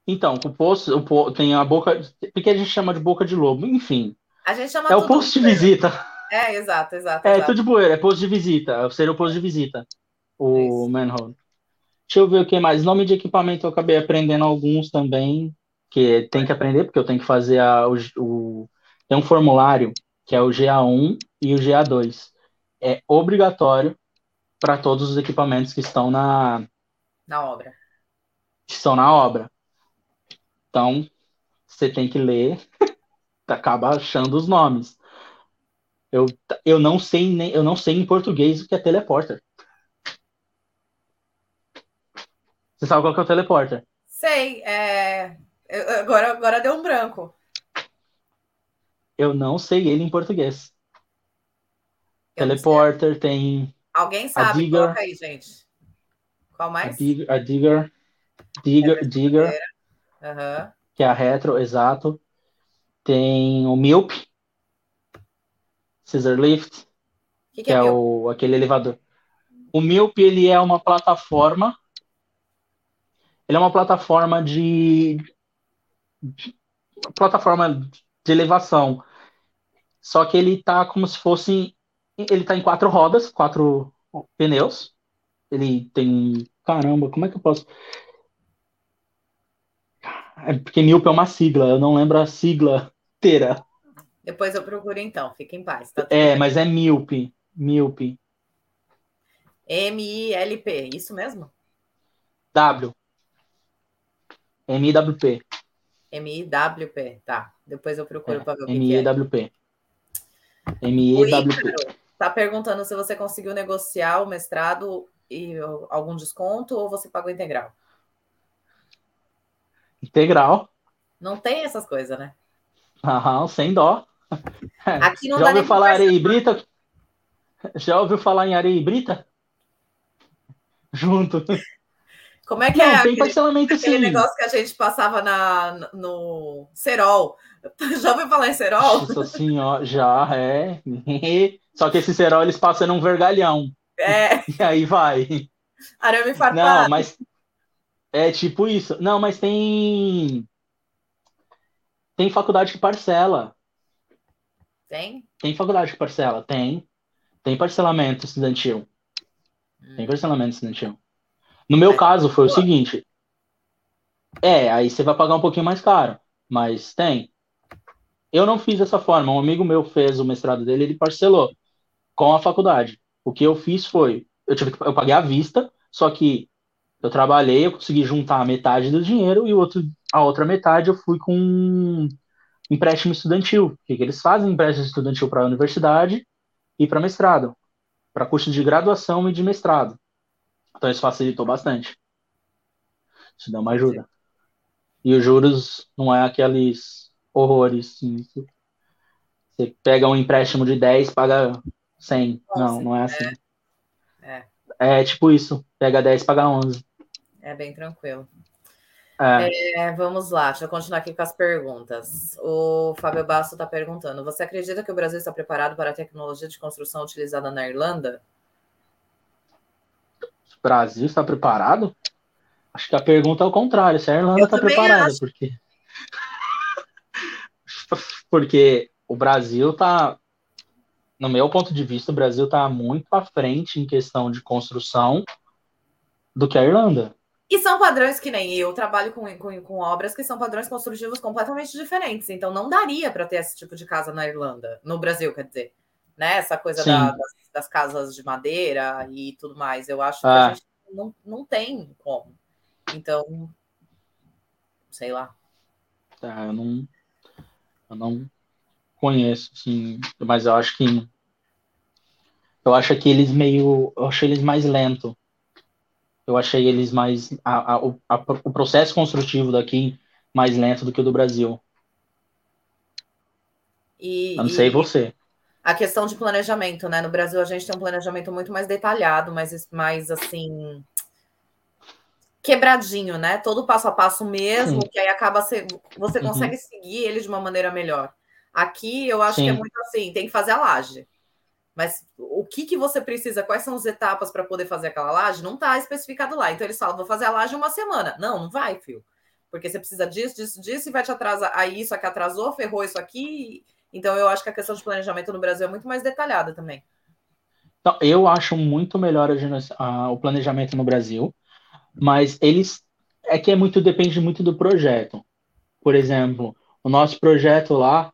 Então, o poço, o tem a boca. Porque a gente chama de boca de lobo. Enfim, A gente chama é o posto de visita. É, exato, exato. É exato. tudo de bueiro, é posto de visita. Seria o posto de visita. O Isso. manhole. Deixa eu ver o que mais. Nome de equipamento eu acabei aprendendo alguns também, que tem que aprender, porque eu tenho que fazer a, o, o- Tem um formulário, que é o GA1 e o GA2. É obrigatório para todos os equipamentos que estão na, Na obra. que estão na obra. Então, você tem que ler, acaba achando os nomes. Eu, eu não sei nem, eu não sei em português o que é teleporter. Você sabe qual que é o teleporter? Sei, é... Agora, agora deu um branco. Eu não sei ele em português. Eu. Teleporter tem Alguém sabe? digger. Coloca aí, gente. Qual a mais? digger, a digger, digger, digger, Aham. que é a retro, exato. Tem o MILP, Scissor Lift, que, que que é, é o, aquele elevador. O MILP, ele é uma plataforma, ele é uma plataforma de- plataforma de elevação, só que ele tá como se fosse, ele tá em quatro rodas, quatro pneus, ele tem, caramba, como é que eu posso... É porque MILP é uma sigla, eu não lembro a sigla inteira. Depois eu procuro então, fica em paz. Tá É, bem. mas é MILP, MILP, M-I-L-P, isso mesmo? W, M-I-W-P. M-I-W-P, tá. Depois eu procuro É, para ver o que, que é. M-E-W-P. M-E-W-P. Tá perguntando se você conseguiu negociar o mestrado e algum desconto ou você pagou integral. Integral. Não tem essas coisas, né? Aham, sem dó. Aqui não Já dá ouviu falar areia e brita? Já ouviu falar em areia e brita? Junto. Como é que Não, é tem aquele, parcelamento aquele sim. negócio que a gente passava na, no Cerol? Já ouviu falar em Cerol? Nossa senhora, já é. Só que esse cerol eles passam num vergalhão. É, E aí vai. arame farpado. Não, mas é tipo isso. Não, mas tem tem faculdade que parcela. Tem? Tem faculdade que parcela, tem. Tem parcelamento estudantil. Hum. Tem parcelamento estudantil. No meu Mas- caso, foi o seguinte. É, aí você vai pagar um pouquinho mais caro, mas tem. Eu não fiz dessa forma. Um amigo meu fez o mestrado dele, ele parcelou com a faculdade. O que eu fiz foi, eu tive que, eu paguei à vista, só que eu trabalhei, eu consegui juntar a metade do dinheiro e o outro, a outra metade eu fui com um empréstimo estudantil. O que que eles fazem? Empréstimo estudantil para a universidade e para mestrado, para curso de graduação e de mestrado. Então isso facilitou bastante. Isso dá uma ajuda. E os juros não é aqueles horrores. que Você pega um empréstimo de 10, paga 100. Não, 11, não é assim. É. É tipo isso. Pega 10, paga 11. É bem tranquilo. É. É, vamos lá, deixa eu continuar aqui com as perguntas. O Fábio Basso está perguntando: Você acredita que o Brasil está preparado para a tecnologia de construção utilizada na Irlanda? Brasil está preparado? Acho que a pergunta é o contrário. Se a Irlanda está preparada, acho. porque porque o Brasil está, no meu ponto de vista, o Brasil está muito à frente em questão de construção do que a Irlanda. E são padrões que nem eu trabalho com, com, com obras que são padrões construtivos completamente diferentes. Então não daria para ter esse tipo de casa na Irlanda, no Brasil, quer dizer. Né? Essa coisa Sim. da- das, das casas de madeira e tudo mais. Eu acho que Ah. a gente não, não tem como. Então, sei lá. Tá, eu não, eu não conheço, assim, mas eu acho que eu acho que eles meio, eu achei eles mais lento. Eu achei eles mais a, a- o, a- o processo construtivo daqui mais lento do que o do Brasil. E, Eu não e- sei você. A questão de planejamento, né? No Brasil a gente tem um planejamento muito mais detalhado, mais, mais assim quebradinho, né? Todo passo a passo mesmo, Sim. que aí acaba ser, você Uhum. consegue seguir ele de uma maneira melhor. Aqui eu acho que é Sim. muito assim, tem que fazer a laje. Mas o que que você precisa, quais são as etapas para poder fazer aquela laje, não está especificado lá. Então eles falam, vou fazer a laje uma semana. Não, não vai, filho. Porque você precisa disso, disso, disso e vai te atrasar. Aí isso aqui atrasou, ferrou isso aqui. Então eu acho que a questão de planejamento no Brasil é muito mais detalhada também. Então, eu acho muito melhor a a- o planejamento no Brasil, mas eles é que é muito depende muito do projeto. Por exemplo, o nosso projeto lá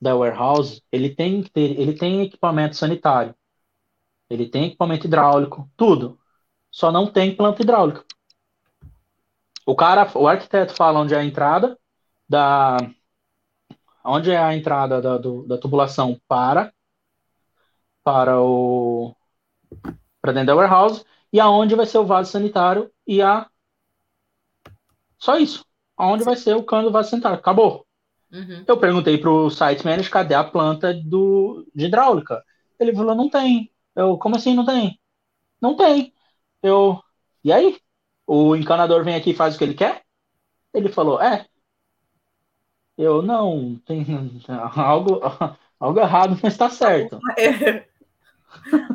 da warehouse, ele tem ele tem equipamento sanitário, ele tem equipamento hidráulico, tudo. Só não tem planta hidráulica. O cara, o arquiteto fala onde é a entrada da onde é a entrada da, do- da tubulação para para o para dentro da warehouse e aonde vai ser o vaso sanitário e a só isso. Aonde vai ser o cano do vaso sanitário. Acabou. Uhum. Eu perguntei pro site manager cadê a planta do, de hidráulica. Ele falou, não tem. Eu, como assim não tem? Não tem. Eu, e aí? O encanador vem aqui e faz o que ele quer? Ele falou, é. Eu, não, tem algo, algo errado, mas tá certo.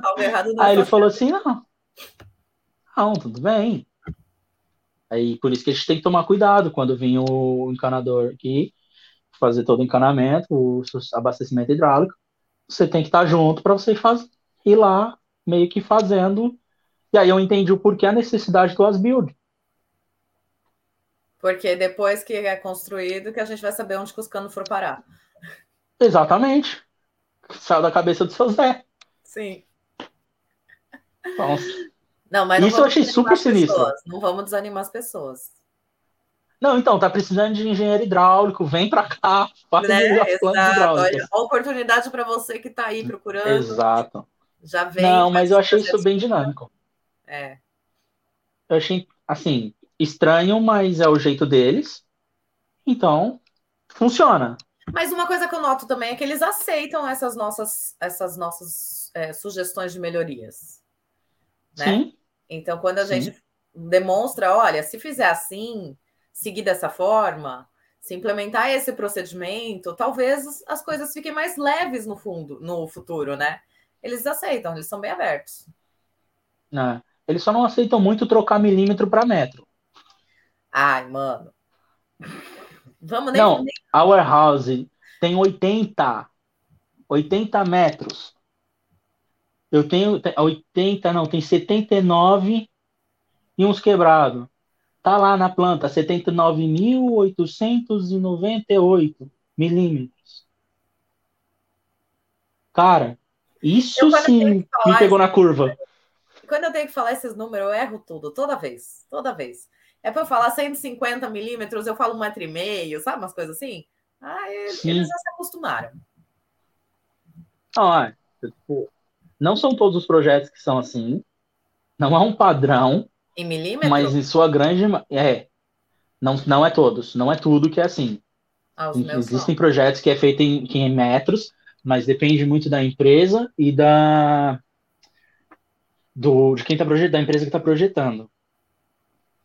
Algo errado não Aí ele está falou assim, não. Não, tudo bem. Aí por isso que a gente tem que tomar cuidado quando vir o encanador aqui, fazer todo o encanamento, o abastecimento hidráulico. Você tem que estar junto para você faz, ir lá meio que fazendo. E aí eu entendi o porquê a necessidade do as-build. Porque depois que é construído, que a gente vai saber onde que os canos foram parar. Exatamente. Saiu da cabeça do seu Zé. Sim. Então, Não, mas Isso eu achei super sinistro. pessoas. Não vamos desanimar as pessoas. não, então, tá precisando de engenheiro hidráulico, vem para cá, faz Né? Exato. Olha, a oportunidade para você que está aí procurando. Exato. Já vem. Não, mas eu achei isso bem dinâmico. É. Eu achei, assim, estranho, mas é o jeito deles. Então, funciona. Mas uma coisa que eu noto também é que eles aceitam essas nossas, essas nossas é, sugestões de melhorias. Né? Sim, Então, quando a Sim. gente demonstra, olha, se fizer assim, seguir dessa forma, se implementar esse procedimento, talvez as coisas fiquem mais leves no fundo, no futuro, né? Eles aceitam, eles são bem abertos. né? Eles só não aceitam muito trocar milímetro para metro. Ai, mano. Vamos nem. Não, a warehouse tem 80. 80 metros. Eu tenho 80, não, tem 79 e uns quebrados. Tá lá na planta, 79.898 milímetros. Cara, isso Eu, sim falar me pegou na curva. Quando eu tenho que falar esses números, eu erro tudo, toda vez. Toda vez. É para eu falar 150 milímetros, eu falo um metro e meio, sabe? Umas coisas assim. Ah, eles, eles já se acostumaram. Não, é, tipo, não são todos os projetos que são assim. Não há um padrão, Em milímetros? mas em sua grande. É. Não, não é todos. Não é tudo que é assim. Ah, Existem são. projetos que é feito em, que é em metros, mas depende muito da empresa e da do, de quem tá projetando, da empresa que está projetando.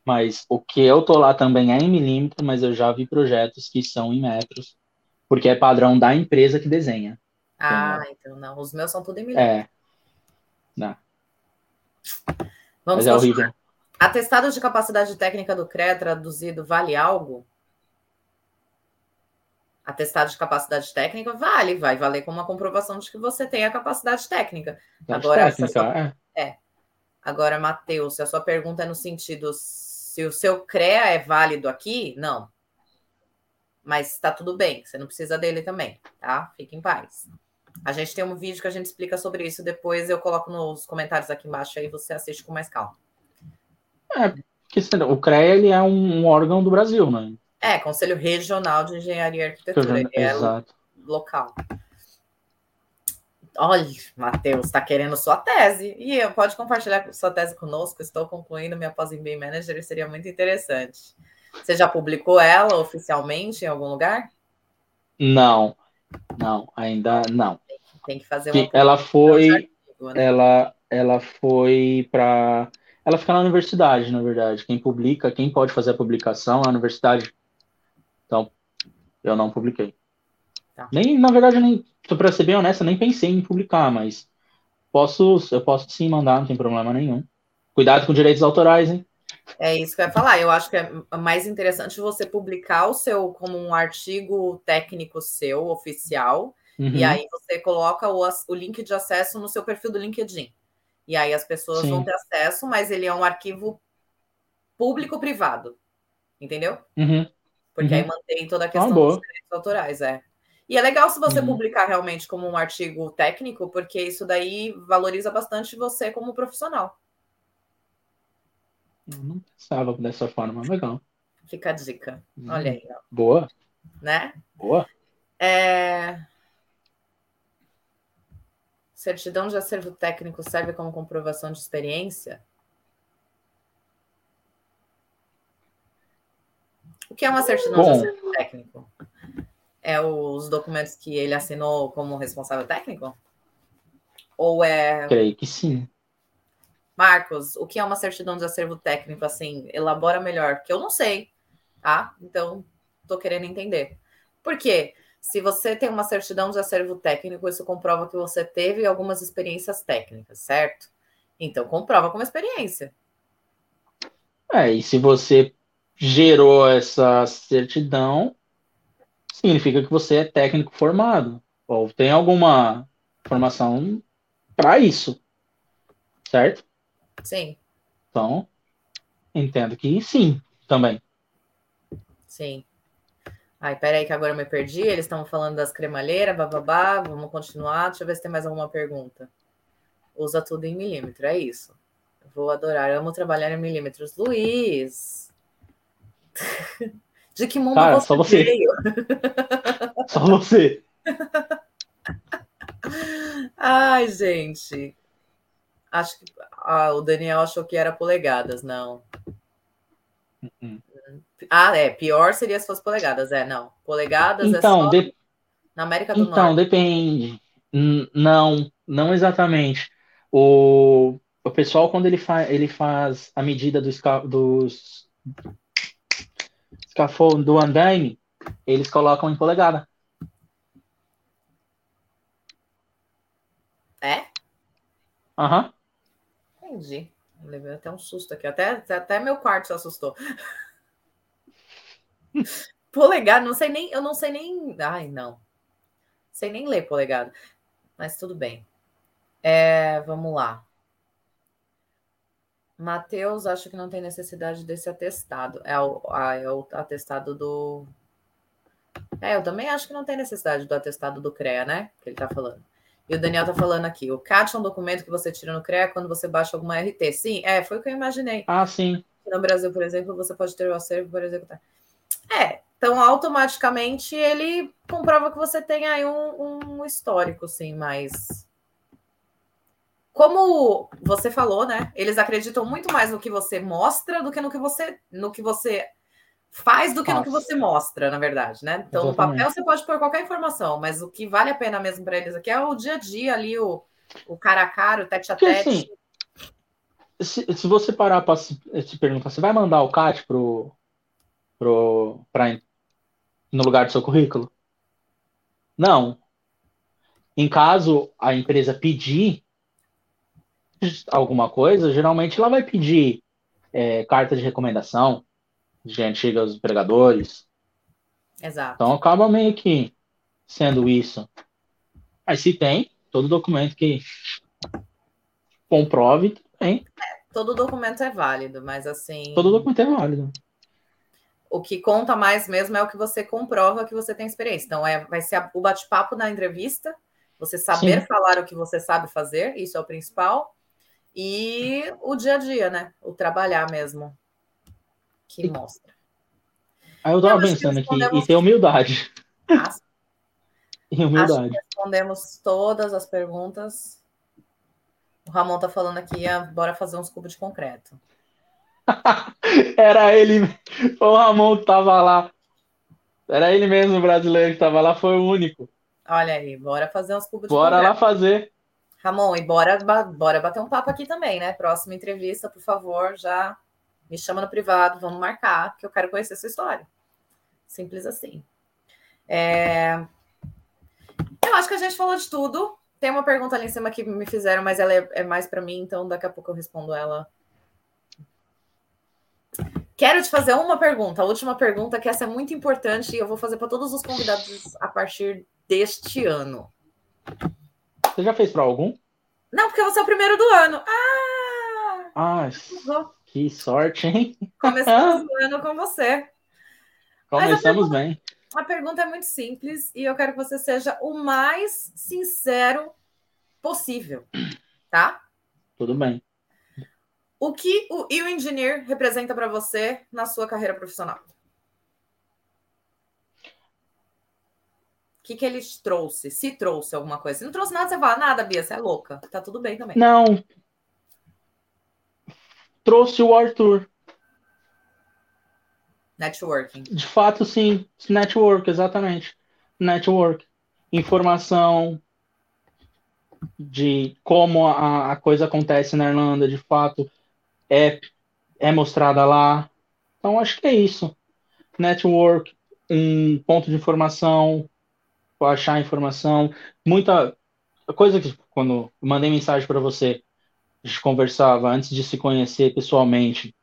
Mas o que eu tô lá também é em milímetro, mas eu já vi projetos que são em metros, porque é padrão da empresa que desenha. Ah, então não. Os meus são tudo em milímetros. É, Vamos mas é continuar. horrível. Atestado de capacidade técnica do CREA traduzido vale algo? Atestado de capacidade técnica vale, vai valer como uma comprovação de que você tem a capacidade técnica. Agora, técnica, é. Agora, Matheus, se a sua pergunta é no sentido se o seu CREA é válido aqui, não. Mas está tudo bem, você não precisa dele também, tá? Fique em paz. A gente tem um vídeo que a gente explica sobre isso, depois eu coloco nos comentários aqui embaixo aí você assiste com mais calma. Porque assim, o CREA ele é um, um órgão do Brasil, né? É, Conselho Regional de Engenharia e Arquitetura, ele é Exato. local. Olha, Matheus, está querendo sua tese. E eu, pode compartilhar sua tese conosco. Estou concluindo minha pós em Bem Manager seria muito interessante. Você já publicou ela oficialmente em algum lugar? Não, não, ainda não. Tem que fazer uma ela foi, artigo, né? ela, ela foi para, ela fica na universidade, na verdade. Quem publica, quem pode fazer a publicação é a universidade. Então, eu não publiquei. Tá. Nem, na verdade, nem, para ser bem honesto, nem pensei em publicar, mas posso, eu posso sim mandar, não tem problema nenhum. Cuidado com direitos autorais, hein? É isso que eu ia falar. Eu acho que é mais interessante você publicar o seu como um artigo técnico seu, oficial, Uhum. E aí você coloca o, o link de acesso no seu perfil do LinkedIn. E aí as pessoas Sim. vão ter acesso, mas ele é um arquivo público-privado. Entendeu? Uhum. Porque Uhum. aí mantém toda a Ah, questão boa. dos direitos autorais, é. E é legal se você Uhum. publicar realmente como um artigo técnico, porque isso daí valoriza bastante você como profissional. Eu não pensava dessa forma, legal. Fica a dica. Hum. Olha aí, ó, Boa, né? boa. É... Certidão de acervo técnico serve como comprovação de experiência? O que é uma certidão Bom. de acervo técnico? É os documentos que ele assinou como responsável técnico? Ou é. Creio que sim. Marcos, o que é uma certidão de acervo técnico? Assim, elabora melhor, que eu não sei, tá? Então, tô querendo entender. Por quê? Se você tem uma certidão de acervo técnico, isso comprova que você teve algumas experiências técnicas, certo? Então, comprova como experiência. É, e se você gerou essa certidão, significa que você é técnico formado, ou tem alguma formação para isso, certo? Sim, Então, entendo que sim, também. sim. Ai, peraí, que agora eu me perdi. Eles estão falando das cremalheiras, bababá. Vamos continuar. Deixa eu ver se tem mais alguma pergunta. Usa tudo em milímetro, é isso. Vou adorar, amo trabalhar em milímetros. Luiz! De que mundo Cara, você, só você. veio? Só você. Ai, gente. Acho que ah, o Daniel achou que era polegadas, não. Uhum. Ah, é. Pior seria se fosse polegadas. É, não. Polegadas é Então, só de- na América do então Norte. depende. N- Não, não exatamente. O, o pessoal, quando ele, fa ele faz a medida do esca dos scaffold do andaime, eles colocam em polegada. É? Aham. Entendi. Eu Levei até um susto aqui. Até, até meu quarto se assustou. Polegado, não sei nem, eu não sei nem. Ai, não. Sei nem ler polegado. Mas tudo bem. É, vamos lá. Matheus, acho que não tem necessidade desse atestado. É o, ah, é o atestado do. É, eu também acho que não tem necessidade do atestado do CREA, né? Que ele tá falando. E o Daniel tá falando aqui: o CAT é um documento que você tira no CREA quando você baixa alguma RT. Sim, é, foi o que eu imaginei. Ah, sim. No Brasil, por exemplo, você pode ter o acervo por executar. É, então automaticamente ele comprova que você tem aí um, um histórico, sim, mas como você falou, né? Eles acreditam muito mais no que você mostra do que no que você, no que você faz do que Nossa. no que você mostra, na verdade, né? Então, Exatamente. no papel você pode pôr qualquer informação, mas o que vale a pena mesmo para eles aqui é o dia a dia ali, o, o cara a cara, o tete a tete. Assim, se, se você parar para se, se, perguntar, você vai mandar o CAT pro, pro, pra, no lugar do seu currículo? Não. Em caso a empresa pedir, alguma coisa, geralmente ela vai pedir é, carta de recomendação de antigos empregadores. Exato. Então acaba meio que sendo isso. Mas se tem, todo documento que comprove tem. É, todo documento é válido, mas assim. Todo documento é válido. O que conta mais mesmo é o que você comprova que você tem experiência. Então, é, vai ser o bate-papo na entrevista, você saber Sim. falar o que você sabe fazer, isso é o principal. E o dia a dia, né? O trabalhar mesmo que mostra. Aí eu tava pensando aqui, e ter humildade. E humildade. Acho que respondemos todas as perguntas. O Ramon tá falando aqui, ah, bora fazer uns cubos de concreto. Era ele, o Ramon que tava lá. Era ele mesmo, o brasileiro que tava lá, foi o único. Olha aí, bora fazer uns cubos de concreto. Bora lá fazer. Ramon, e bora, bora bater um papo aqui também, né? Próxima entrevista, por favor, já me chama no privado, vamos marcar, que eu quero conhecer sua história. Simples assim. É... Eu acho que a gente falou de tudo. Tem uma pergunta ali em cima que me fizeram, mas ela é, é mais para mim, então daqui a pouco eu respondo ela. Quero te fazer uma pergunta, a última pergunta, que essa é muito importante e eu vou fazer para todos os convidados a partir deste ano. Você já fez para algum? Não, porque você é o primeiro do ano. Ah! Ah, que sorte, hein? Começamos o ano com você. Começamos a pergunta, bem. A pergunta é muito simples e eu quero que você seja o mais sincero possível, tá? Tudo bem. O que o You Engineer representa para você na sua carreira profissional? O que, que ele trouxe? Se trouxe alguma coisa. Se não trouxe nada, você fala, nada, Bia, você é louca. Tá tudo bem também. Não. Trouxe o Arthur. Networking. De fato, sim. Network, exatamente. Network. Informação de como a, a coisa acontece na Irlanda, de fato, é, é mostrada lá. Então, acho que é isso. Network, um ponto de informação, achar informação. Muita coisa que quando eu mandei mensagem para você, a gente conversava antes de se conhecer pessoalmente,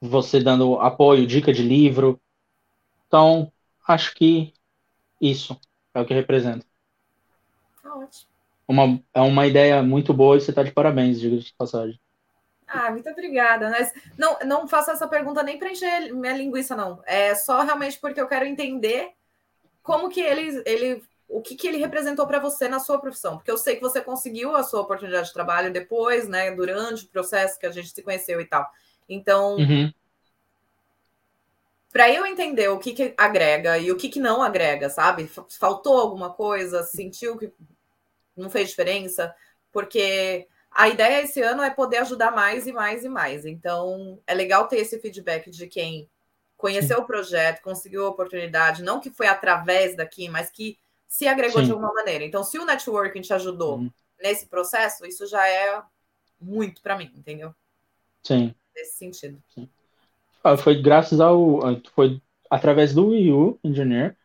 você dando apoio, dica de livro. Então, acho que isso é o que representa. Tá ótimo. Uma, é uma ideia muito boa e você está de parabéns, diga de passagem. Ah, muito obrigada. Mas não, não faço essa pergunta nem para encher minha linguiça, não. É só realmente porque eu quero entender como que ele, ele o que, que ele representou para você na sua profissão? Porque eu sei que você conseguiu a sua oportunidade de trabalho depois, né? Durante o processo que a gente se conheceu e tal. Então, uhum. para eu entender o que, que agrega e o que, que não agrega, sabe? Faltou alguma coisa? Sentiu que não fez diferença? Porque a ideia esse ano é poder ajudar mais e mais e mais. Então, é legal ter esse feedback de quem conheceu Sim. o projeto, conseguiu a oportunidade, não que foi através daqui, mas que se agregou Sim. de alguma maneira. Então, se o networking te ajudou uhum. nesse processo, isso já é muito para mim, entendeu? Sim. Nesse sentido. Sim. Ah, foi graças ao. Foi através do Wii U Engineer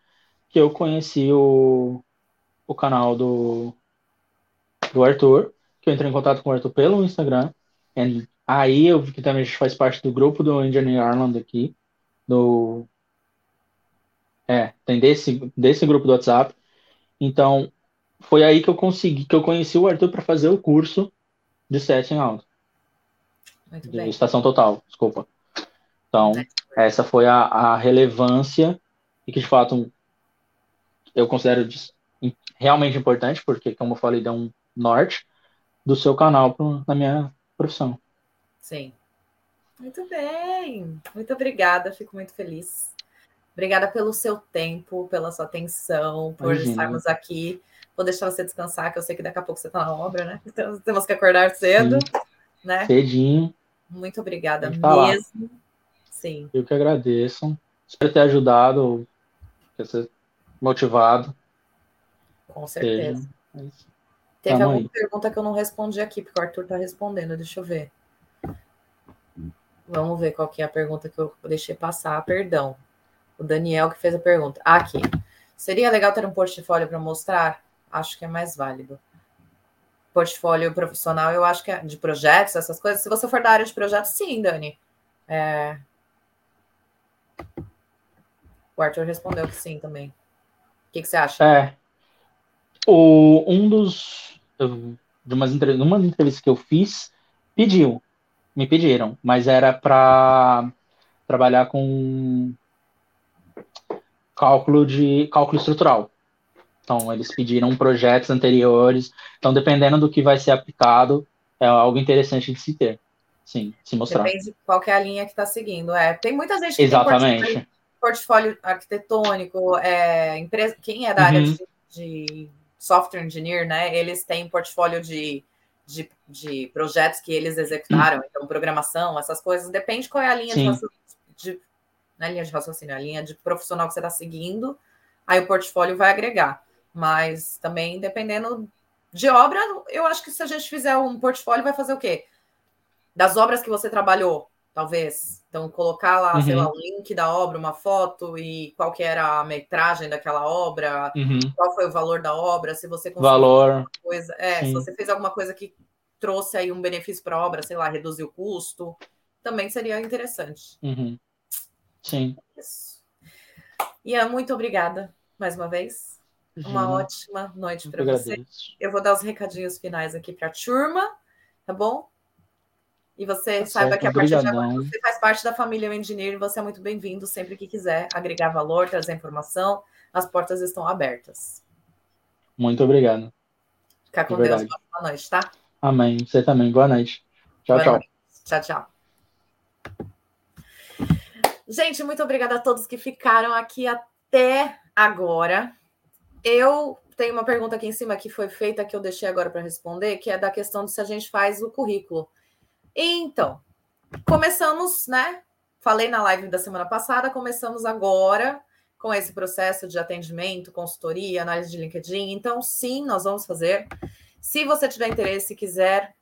que eu conheci o, o canal do, do Arthur, que eu entrei em contato com o Arthur pelo Instagram. E aí eu vi que também a gente faz parte do grupo do Engineer Ireland aqui do, É, tem desse, desse grupo do WhatsApp. Então, foi aí que eu consegui, que eu conheci o Arthur para fazer o curso de setting out. Muito de bem. estação total, desculpa. Então, essa foi a, a relevância e que, de fato, eu considero realmente importante, porque, como eu falei, dá um norte do seu canal pro, na minha profissão. Sim. Muito bem. Muito obrigada, fico muito feliz. Obrigada pelo seu tempo, pela sua atenção, por Imagina. estarmos aqui. Vou deixar você descansar, que eu sei que daqui a pouco você está na obra, né? Então temos que acordar cedo, Sim. né? Cedinho. Muito obrigada mesmo. Sim. Eu que agradeço. Espero ter ajudado, ter ser motivado. Com certeza. É Teve Tamo alguma aí. pergunta que eu não respondi aqui, porque o Arthur está respondendo. Deixa eu ver. Vamos ver qual que é a pergunta que eu deixei passar. Perdão. O Daniel que fez a pergunta. Ah, aqui. Seria legal ter um portfólio para mostrar? Acho que é mais válido. Portfólio profissional, eu acho que é de projetos, essas coisas. Se você for da área de projetos, sim, Dani. É... O Arthur respondeu que sim também. O que, que você acha? É. O, um dos. De umas, umas entrevistas que eu fiz, pediu me pediram, mas era para trabalhar com cálculo de cálculo estrutural. Então, eles pediram projetos anteriores. Então, dependendo do que vai ser aplicado, é algo interessante de se ter. Sim, se mostrar. Depende de qual é a linha que está seguindo. É, tem muita gente que Exatamente. tem portfólio, portfólio arquitetônico, é, empresa, quem é da uhum. área de, de, software engineer, né? Eles têm portfólio de de, de projetos que eles executaram, então programação, essas coisas, depende qual é a linha Sim. de, de não é linha de raciocínio, é a linha de profissional que você está seguindo, aí o portfólio vai agregar. Mas também dependendo de obra, eu acho que se a gente fizer um portfólio, vai fazer o quê? Das obras que você trabalhou, talvez. Então, colocar lá, uhum. sei lá, o link da obra, uma foto e qual que era a metragem daquela obra, uhum. qual foi o valor da obra, se você conseguiu valor. coisa. É, Sim. se você fez alguma coisa que trouxe aí um benefício para a obra, sei lá, reduzir o custo, também seria interessante. Uhum. Sim. Isso. Ian, muito obrigada mais uma vez. Uma ótima noite para você. Eu vou dar os recadinhos finais aqui para a turma, tá bom? E você tá saiba certo, que a partir de agora você faz parte da família Engineer e você é muito bem-vindo sempre que quiser agregar valor, trazer informação. As portas estão abertas. Muito obrigado. Fica com Deus. Boa noite, tá? Amém. Você também. Boa noite. Tchau, Boa tchau. Noite. Tchau, tchau. Gente, muito obrigada a todos que ficaram aqui até agora. Eu tenho uma pergunta aqui em cima que foi feita que eu deixei agora para responder, que é da questão de se a gente faz o currículo. Então, começamos, né? Falei na live da semana passada, começamos agora com esse processo de atendimento, consultoria, análise de LinkedIn. Então, sim, nós vamos fazer. Se você tiver interesse e quiser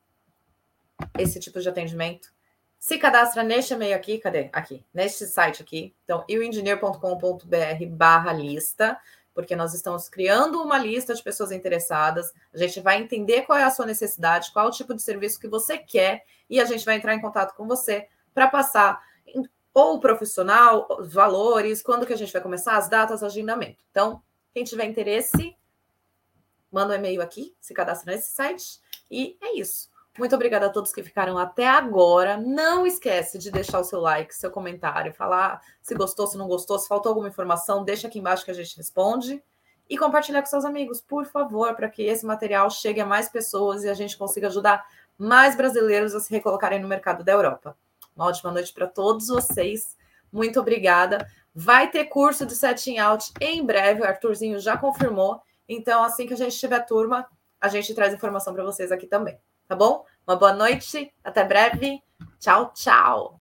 esse tipo de atendimento, se cadastra neste e-mail aqui, cadê? Aqui, neste site aqui. Então, ioengineer.com.br barra lista porque nós estamos criando uma lista de pessoas interessadas. A gente vai entender qual é a sua necessidade, qual o tipo de serviço que você quer, e a gente vai entrar em contato com você para passar ou profissional, valores, quando que a gente vai começar, as datas, agendamento. Então, quem tiver interesse, manda um e-mail aqui, se cadastra nesse site, e é isso. Muito obrigada a todos que ficaram até agora. Não esquece de deixar o seu like, seu comentário, falar se gostou, se não gostou, se faltou alguma informação, deixa aqui embaixo que a gente responde. E compartilhar com seus amigos, por favor, para que esse material chegue a mais pessoas e a gente consiga ajudar mais brasileiros a se recolocarem no mercado da Europa. Uma ótima noite para todos vocês. Muito obrigada. Vai ter curso de setting out em breve, o Arthurzinho já confirmou. Então, assim que a gente tiver turma, a gente traz informação para vocês aqui também tá bom? Uma boa noite, até breve. Tchau, tchau.